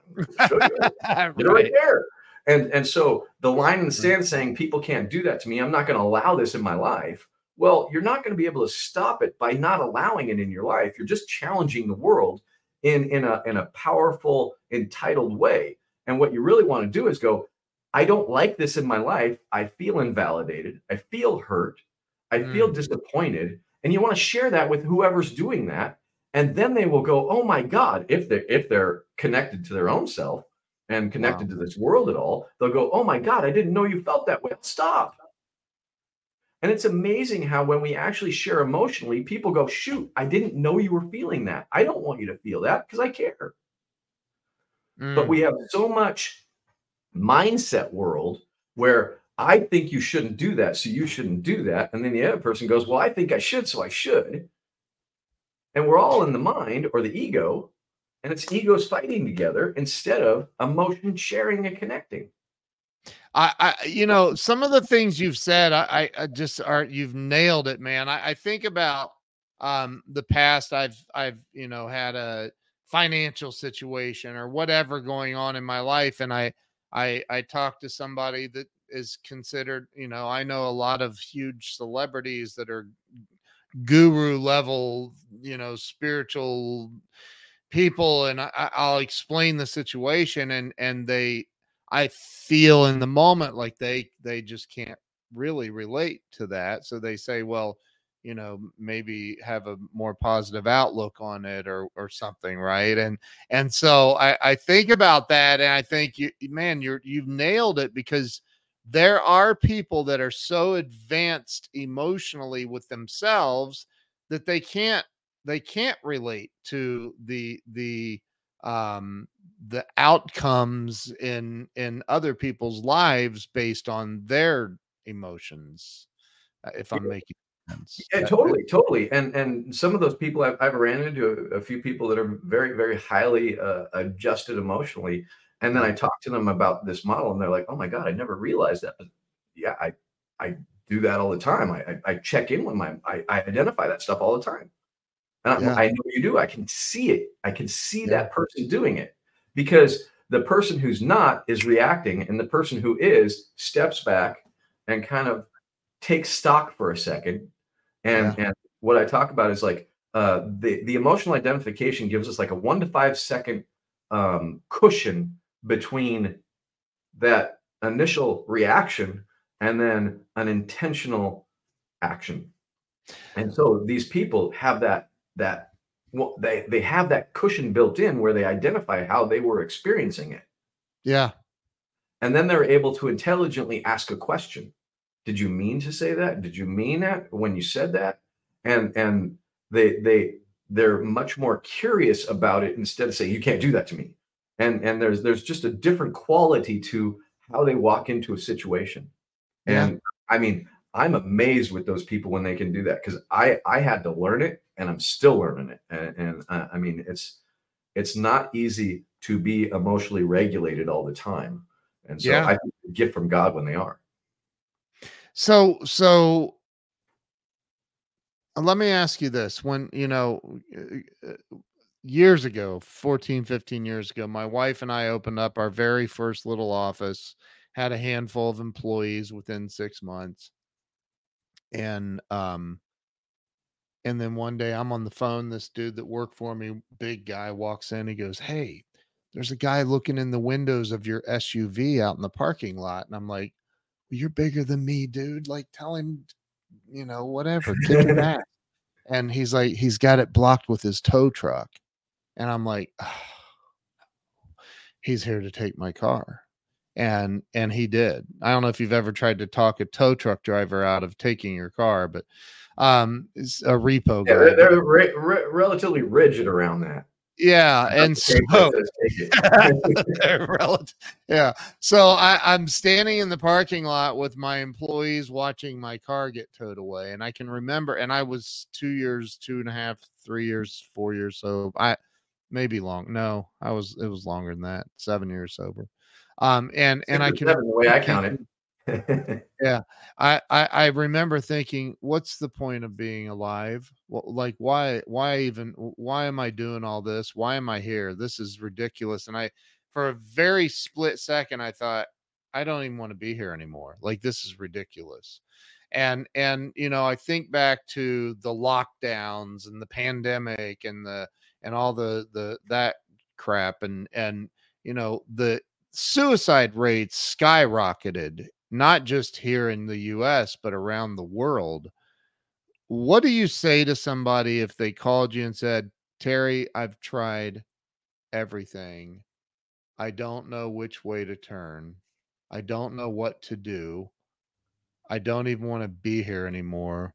Show you. [laughs] right. right there. And and so the line in the mm. sand saying people can't do that to me. I'm not going to allow this in my life. Well, you're not going to be able to stop it by not allowing it in your life. You're just challenging the world in in a in a powerful, entitled way. And what you really want to do is go, I don't like this in my life. I feel invalidated. I feel hurt. I mm. feel disappointed. And you want to share that with whoever's doing that. And then they will go, oh my God, if they if they're connected to their own self and connected wow. to this world at all, they'll go, oh my God, I didn't know you felt that way. Stop. And it's amazing how when we actually share emotionally, people go, shoot, I didn't know you were feeling that. I don't want you to feel that because I care. Mm. But we have so much mindset world where I think you shouldn't do that, so you shouldn't do that. And then the other person goes, Well, I think I should, so I should. And we're all in the mind or the ego, and it's egos fighting together instead of emotion sharing and connecting. I, I you know, some of the things you've said, I, I just are you've nailed it, man. I, I think about um the past I've I've you know had a financial situation or whatever going on in my life and I I I talked to somebody that is considered, you know, I know a lot of huge celebrities that are guru level, you know, spiritual people, and I, I'll explain the situation, and and they, I feel in the moment like they they just can't really relate to that, so they say, well, you know maybe have a more positive outlook on it or or something right? And and so i i think about that and i think you man you're you've nailed it because there are people that are so advanced emotionally with themselves that they can't they can't relate to the the um the outcomes in in other people's lives based on their emotions uh, if i'm making yeah, totally, totally. And and some of those people I've, I've ran into a, a few people that are very, very highly uh, adjusted emotionally. And then I talk to them about this model, and they're like, "Oh my god, I never realized that." But yeah, I I do that all the time. I I, I check in with my I, I, identify that stuff all the time, and yeah. I, I, know you do. I can see it. I can see yeah. that person doing it because the person who's not is reacting, and the person who is steps back and kind of takes stock for a second and yeah. and what I talk about is like uh, the the emotional identification gives us like a one to five second um, cushion between that initial reaction and then an intentional action. And so these people have that that well, they they have that cushion built in where they identify how they were experiencing it. Yeah. And then they're able to intelligently ask a question. Did you mean to say that? Did you mean that when you said that? And and they they they're much more curious about it instead of saying you can't do that to me. And and there's there's just a different quality to how they walk into a situation. Yeah. And I mean, I'm amazed with those people when they can do that because I I had to learn it and I'm still learning it. And, and uh, I mean, it's it's not easy to be emotionally regulated all the time. And so yeah. I get from God when they are. So so let me ask you this when you know uh, years ago 14 15 years ago my wife and i opened up our very first little office had a handful of employees within six months. And um and then one day i'm on the phone this dude that worked for me big guy walks in he goes hey there's a guy looking in the windows of your suv out in the parking lot. And i'm like you're bigger than me, dude. Like, tell him, you know, whatever, kick him [laughs] ass. And he's like, he's got it blocked with his tow truck. And I'm like, oh, he's here to take my car. And and he did. I don't know if you've ever tried to talk a tow truck driver out of taking your car, but um, it's a repo. Yeah, they're, they're re- re- relatively rigid around that. Yeah, and so [laughs] yeah, so I, I'm standing in the parking lot with my employees watching my car get towed away, and I can remember, and I was two years, two and a half, three years, four years so I maybe long. No, I was it was longer than that, seven years sober. Um, and and I can the way I counted. [laughs] yeah, I, I I remember thinking, what's the point of being alive? Well, like why why even why am I doing all this? Why am I here? This is ridiculous. And I, for a very split second, I thought, I don't even want to be here anymore. Like this is ridiculous. And and you know, I think back to the lockdowns and the pandemic and the and all the the that crap and and you know the suicide rates skyrocketed not just here in the US, but around the world. What do you say to somebody if they called you and said, Terry, I've tried everything. I don't know which way to turn. I don't know what to do. I don't even want to be here anymore.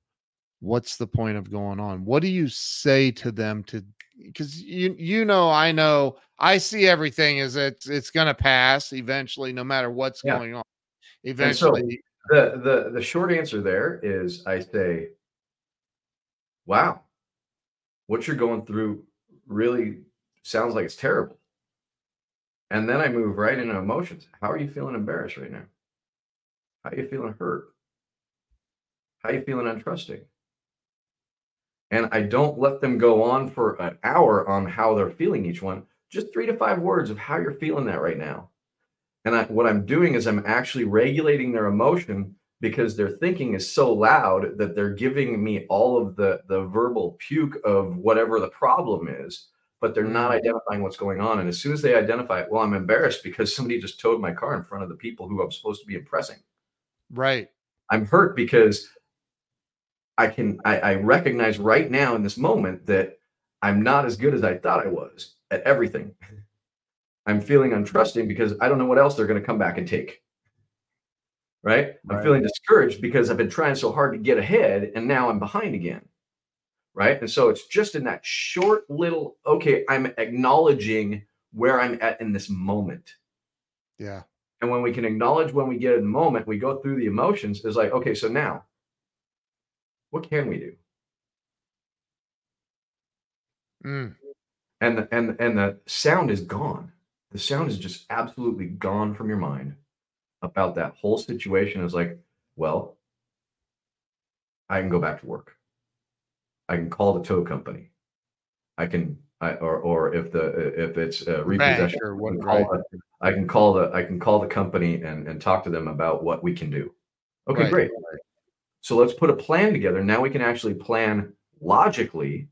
What's the point of going on? What do you say to them to because you you know I know I see everything as it's it's gonna pass eventually, no matter what's yeah. going on eventually. So the the the short answer there is I say, wow, what you're going through really sounds like it's terrible. And then I move right into emotions. How are you feeling embarrassed right now? How are you feeling hurt? How are you feeling untrusting? And I don't let them go on for an hour on how they're feeling each one. Just three to five words of how you're feeling that right now. And I, what I'm doing is I'm actually regulating their emotion because their thinking is so loud that they're giving me all of the the verbal puke of whatever the problem is but they're not mm-hmm. identifying what's going on. And as soon as they identify it well i'm embarrassed because somebody just towed my car in front of the people who i'm supposed to be impressing. Right. I'm hurt because i can I, I recognize right now in this moment that i'm not as good as i thought i was at everything [laughs] I'm feeling untrusting because I don't know what else they're going to come back and take. Right? right? I'm feeling discouraged because I've been trying so hard to get ahead and now I'm behind again. Right. And so it's just in that short little, okay, I'm acknowledging where I'm at in this moment. Yeah. And when we can acknowledge when we get in the moment, we go through the emotions, is like, okay, so now what can we do? Mm. And the, and and the sound is gone the sound is just absolutely gone from your mind about that whole situation is like, well, I can go back to work. I can call the tow company. I can, I, or or if the if it's a repossession, I, can call the, I can call the I can call the company and and talk to them about what we can do. Okay, right. great. So let's put a plan together. Now we can actually plan logically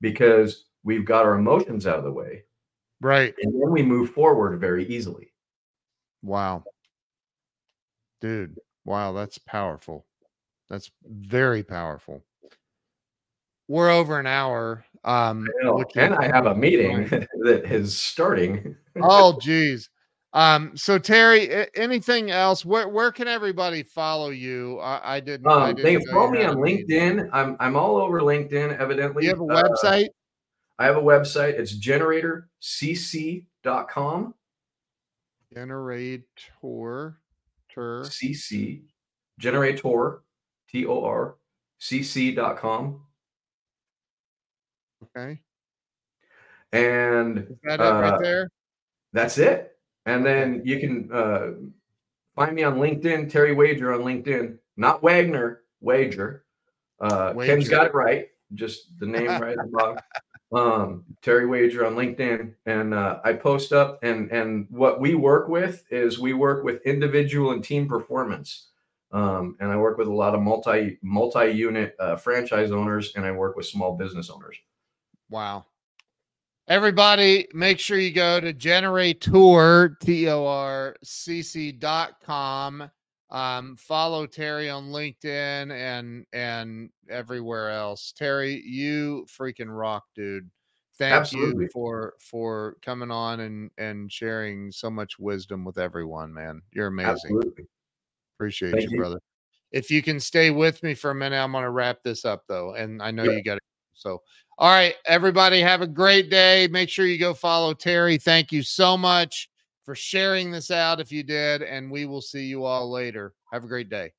because we've got our emotions out of the way Right. And then we move forward very easily. Wow. Dude, wow, that's powerful. That's very powerful. We're over an hour. Um, I and I have a meeting [laughs] that is starting. oh, [laughs] geez. Um, so Terry, anything else? Where where can everybody follow you? I, I didn't. Um, I didn't they follow me on LinkedIn. I'm I'm all over LinkedIn. Evidently, you have a website. Uh, I have a website. It's generatorcc.com. Generator. CC. Generator. T O R. CC.com. Okay. And Is that uh, right there? That's it. And then you can uh, find me on LinkedIn, Terry Wager on LinkedIn, not Wagner, Wager. Uh, Wager. Ken's got it right, just the name right above. um, Terry Wager on LinkedIn, and uh, I post up. And and what we work with is we work with individual and team performance. Um, and I work with a lot of multi multi unit uh, franchise owners, and I work with small business owners. Wow. Everybody, make sure you go to generator, T O R C C dot com um, follow Terry on LinkedIn and and everywhere else. Terry, you freaking rock, dude. Thank Absolutely. you for for coming on and and sharing so much wisdom with everyone, man. You're amazing. Absolutely. Appreciate you, you, brother. If you can stay with me for a minute, I'm gonna wrap this up though, and I know yeah. you got it. So All right, everybody, have a great day. Make sure you go follow Terry. Thank you so much for sharing this out if you did, and we will see you all later. Have a great day.